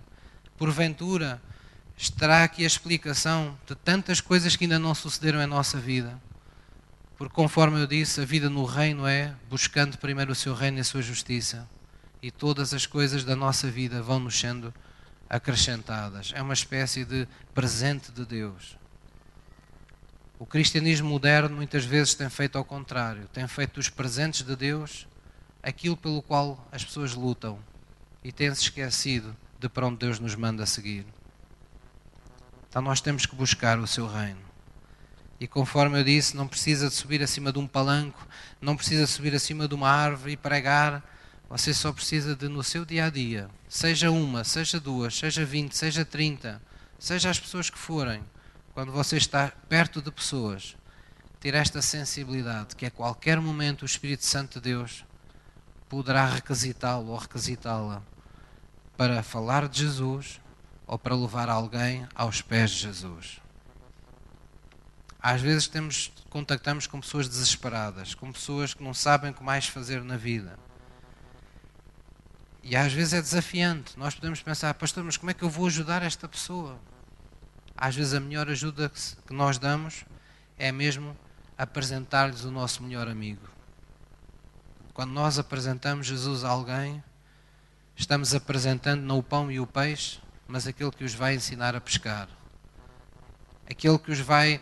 Porventura, estará aqui a explicação de tantas coisas que ainda não sucederam em nossa vida. Porque, conforme eu disse, a vida no reino é buscando primeiro o seu reino e a sua justiça. E todas as coisas da nossa vida vão nos sendo acrescentadas. É uma espécie de presente de Deus. O cristianismo moderno muitas vezes tem feito ao contrário, tem feito dos presentes de Deus aquilo pelo qual as pessoas lutam e tem-se esquecido de para onde Deus nos manda seguir. Então nós temos que buscar o seu reino. E conforme eu disse, não precisa de subir acima de um palanco, não precisa subir acima de uma árvore e pregar. Você só precisa de, no seu dia a dia, seja uma, seja duas, seja vinte, seja trinta, seja as pessoas que forem, quando você está perto de pessoas, ter esta sensibilidade que a qualquer momento o Espírito Santo de Deus poderá requisitá-lo ou requisitá-la para falar de Jesus ou para levar alguém aos pés de Jesus. Às vezes temos, contactamos com pessoas desesperadas, com pessoas que não sabem o que mais fazer na vida. E às vezes é desafiante. Nós podemos pensar, pastor, mas como é que eu vou ajudar esta pessoa? Às vezes a melhor ajuda que nós damos é mesmo apresentar-lhes o nosso melhor amigo. Quando nós apresentamos Jesus a alguém, estamos apresentando não o pão e o peixe, mas aquele que os vai ensinar a pescar. Aquele que os vai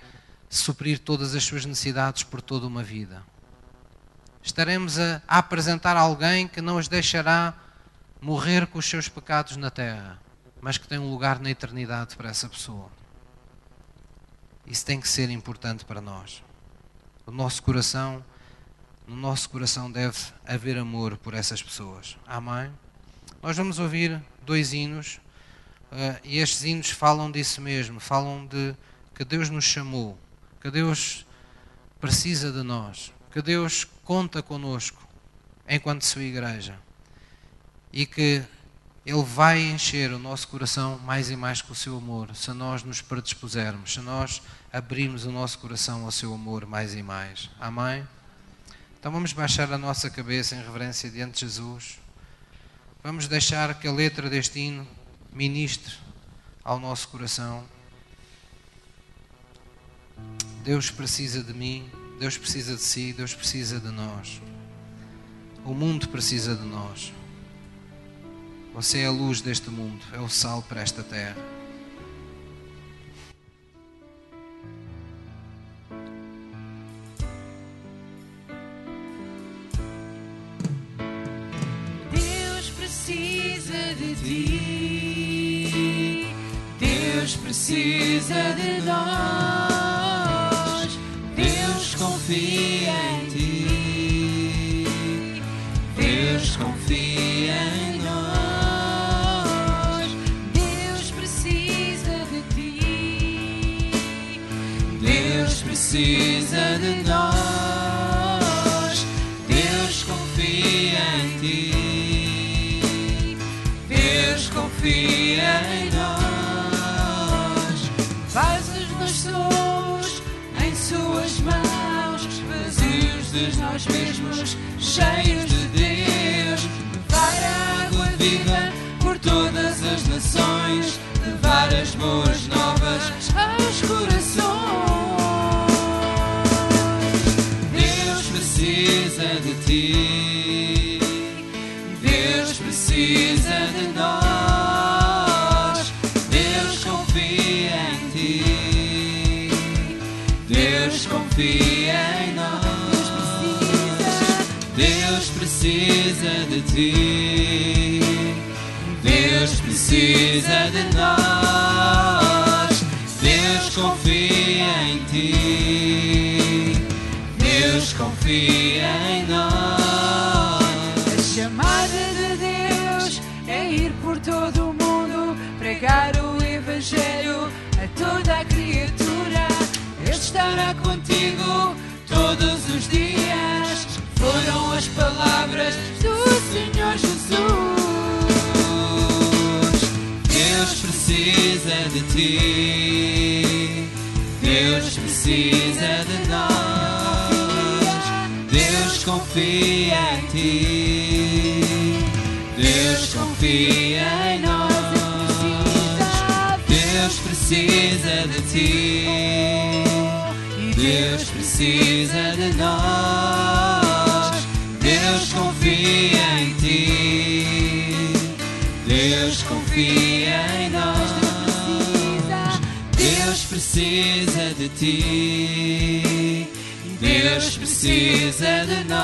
suprir todas as suas necessidades por toda uma vida. Estaremos a, apresentar alguém que não os deixará morrer com os seus pecados na terra, mas que tem um lugar na eternidade para essa pessoa. Isso tem que ser importante para nós. O nosso coração, no nosso coração deve haver amor por essas pessoas. Amém? Nós vamos ouvir dois hinos uh, e estes hinos falam disso mesmo, falam de que Deus nos chamou, que Deus precisa de nós, que Deus conta conosco enquanto sua igreja e que Ele vai encher o nosso coração mais e mais com o seu amor, se nós nos predispusermos, se nós abrirmos o nosso coração ao seu amor mais e mais. Amém? Então vamos baixar a nossa cabeça em reverência diante de Jesus. Vamos deixar que a letra deste hino ministre ao nosso coração. Deus precisa de mim, Deus precisa de si, Deus precisa de nós. O mundo precisa de nós. Você é a luz deste mundo, é o sal para esta terra. Precisa de nós. Deus confia em ti. Deus confia em nós. Deus precisa de ti. Deus precisa de nós. Nós mesmos, cheios de Deus. Levar água viva por todas as nações, levar as boas novas Deus precisa de nós. Deus confia em ti. Deus confia em nós. A chamada de Deus é ir por todo o mundo, pregar o Evangelho a toda a criatura. Ele estará contigo todos os dias. Foram as palavras do Senhor Jesus. Deus precisa de ti. Deus precisa de nós. confia em ti. Deus confia em nós. Deus precisa de ti. Deus precisa de nós. Precisa de ti. Deus precisa de nós.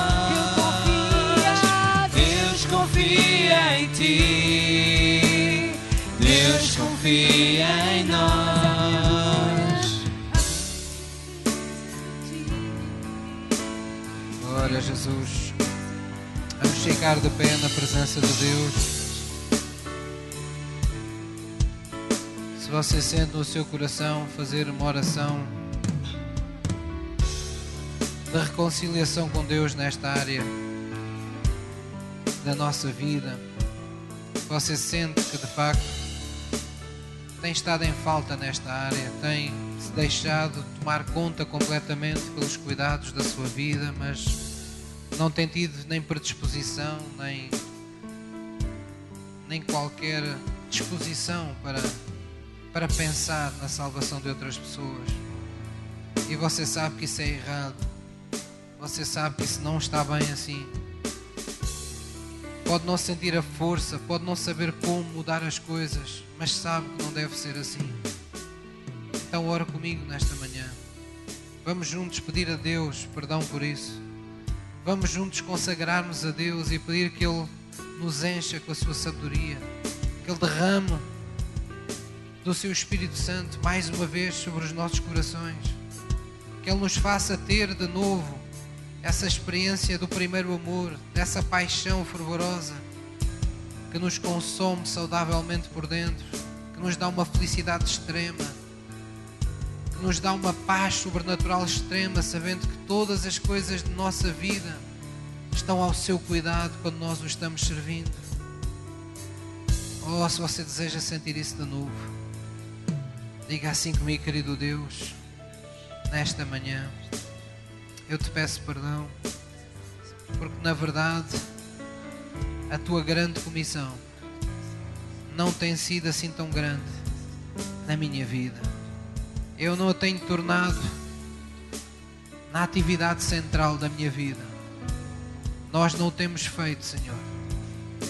Deus confia em ti. Deus confia em nós. Glória a Jesus. Vamos chegar de pé na presença de Deus. Você sente no seu coração fazer uma oração de reconciliação com Deus nesta área da nossa vida, você sente que de facto tem estado em falta nesta área, tem se deixado tomar conta completamente pelos cuidados da sua vida, mas não tem tido nem predisposição, nem, nem qualquer disposição para, para pensar na salvação de outras pessoas. E você sabe que isso é errado. Você sabe que isso não está bem assim. Pode não sentir a força, pode não saber como mudar as coisas, mas sabe que não deve ser assim. Então, ora comigo nesta manhã. Vamos juntos pedir a Deus perdão por isso. Vamos juntos consagrar-nos a Deus e pedir que Ele nos encha com a sua sabedoria, que Ele derrame do seu Espírito Santo mais uma vez sobre os nossos corações, que Ele nos faça ter de novo essa experiência do primeiro amor, dessa paixão fervorosa que nos consome saudavelmente por dentro, que nos dá uma felicidade extrema, que nos dá uma paz sobrenatural extrema, sabendo que todas as coisas de nossa vida estão ao seu cuidado quando nós o estamos servindo. Oh, se você deseja sentir isso de novo, diga assim comigo, querido Deus, nesta manhã eu te peço perdão, porque na verdade a tua grande comissão não tem sido assim tão grande na minha vida. Eu não a tenho tornado na atividade central da minha vida. Nós não o temos feito, Senhor,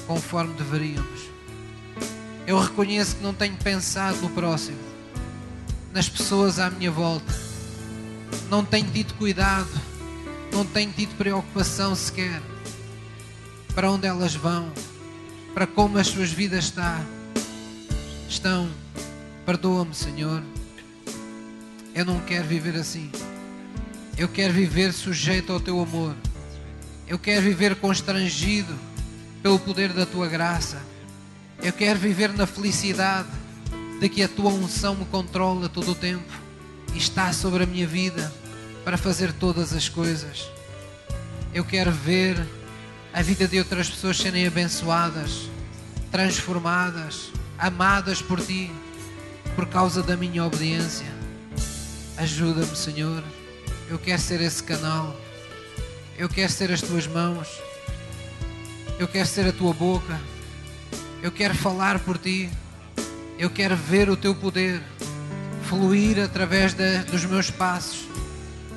conforme deveríamos. Eu reconheço que não tenho pensado no próximo, nas pessoas à minha volta. Não tenho tido cuidado não tenho tido preocupação sequer para onde elas vão, para como as suas vidas está, estão. Perdoa-me, Senhor. Eu não quero viver assim. Eu quero viver sujeito ao teu amor. Eu quero viver constrangido pelo poder da tua graça. Eu quero viver na felicidade de que a tua unção me controla todo o tempo e está sobre a minha vida para fazer todas as coisas. Eu quero ver a vida de outras pessoas serem abençoadas, transformadas, amadas por ti, por causa da minha obediência. Ajuda-me, Senhor. Eu quero ser esse canal. Eu quero ser as tuas mãos. Eu quero ser a tua boca. Eu quero falar por ti. Eu quero ver o teu poder fluir através de, dos meus passos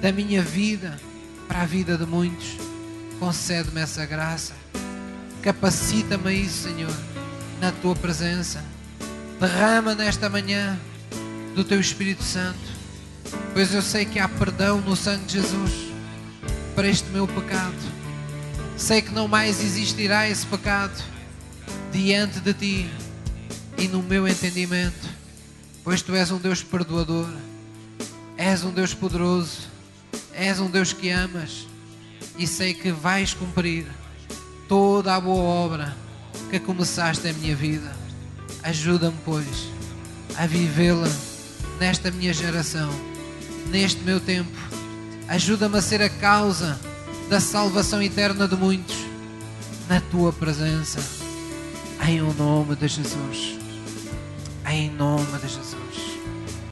da minha vida para a vida de muitos. Concede-me essa graça. Capacita-me a isso, Senhor, na tua presença. Derrama nesta manhã do teu Espírito Santo, pois eu sei que há perdão no sangue de Jesus para este meu pecado. Sei que não mais existirá esse pecado diante de ti e no meu entendimento, pois tu és um Deus perdoador, és um Deus poderoso És um Deus que amas e sei que vais cumprir toda a boa obra que começaste em minha vida. Ajuda-me, pois, a vivê-la nesta minha geração, neste meu tempo. Ajuda-me a ser a causa da salvação eterna de muitos na tua presença. Em o nome de Jesus. Em nome de Jesus.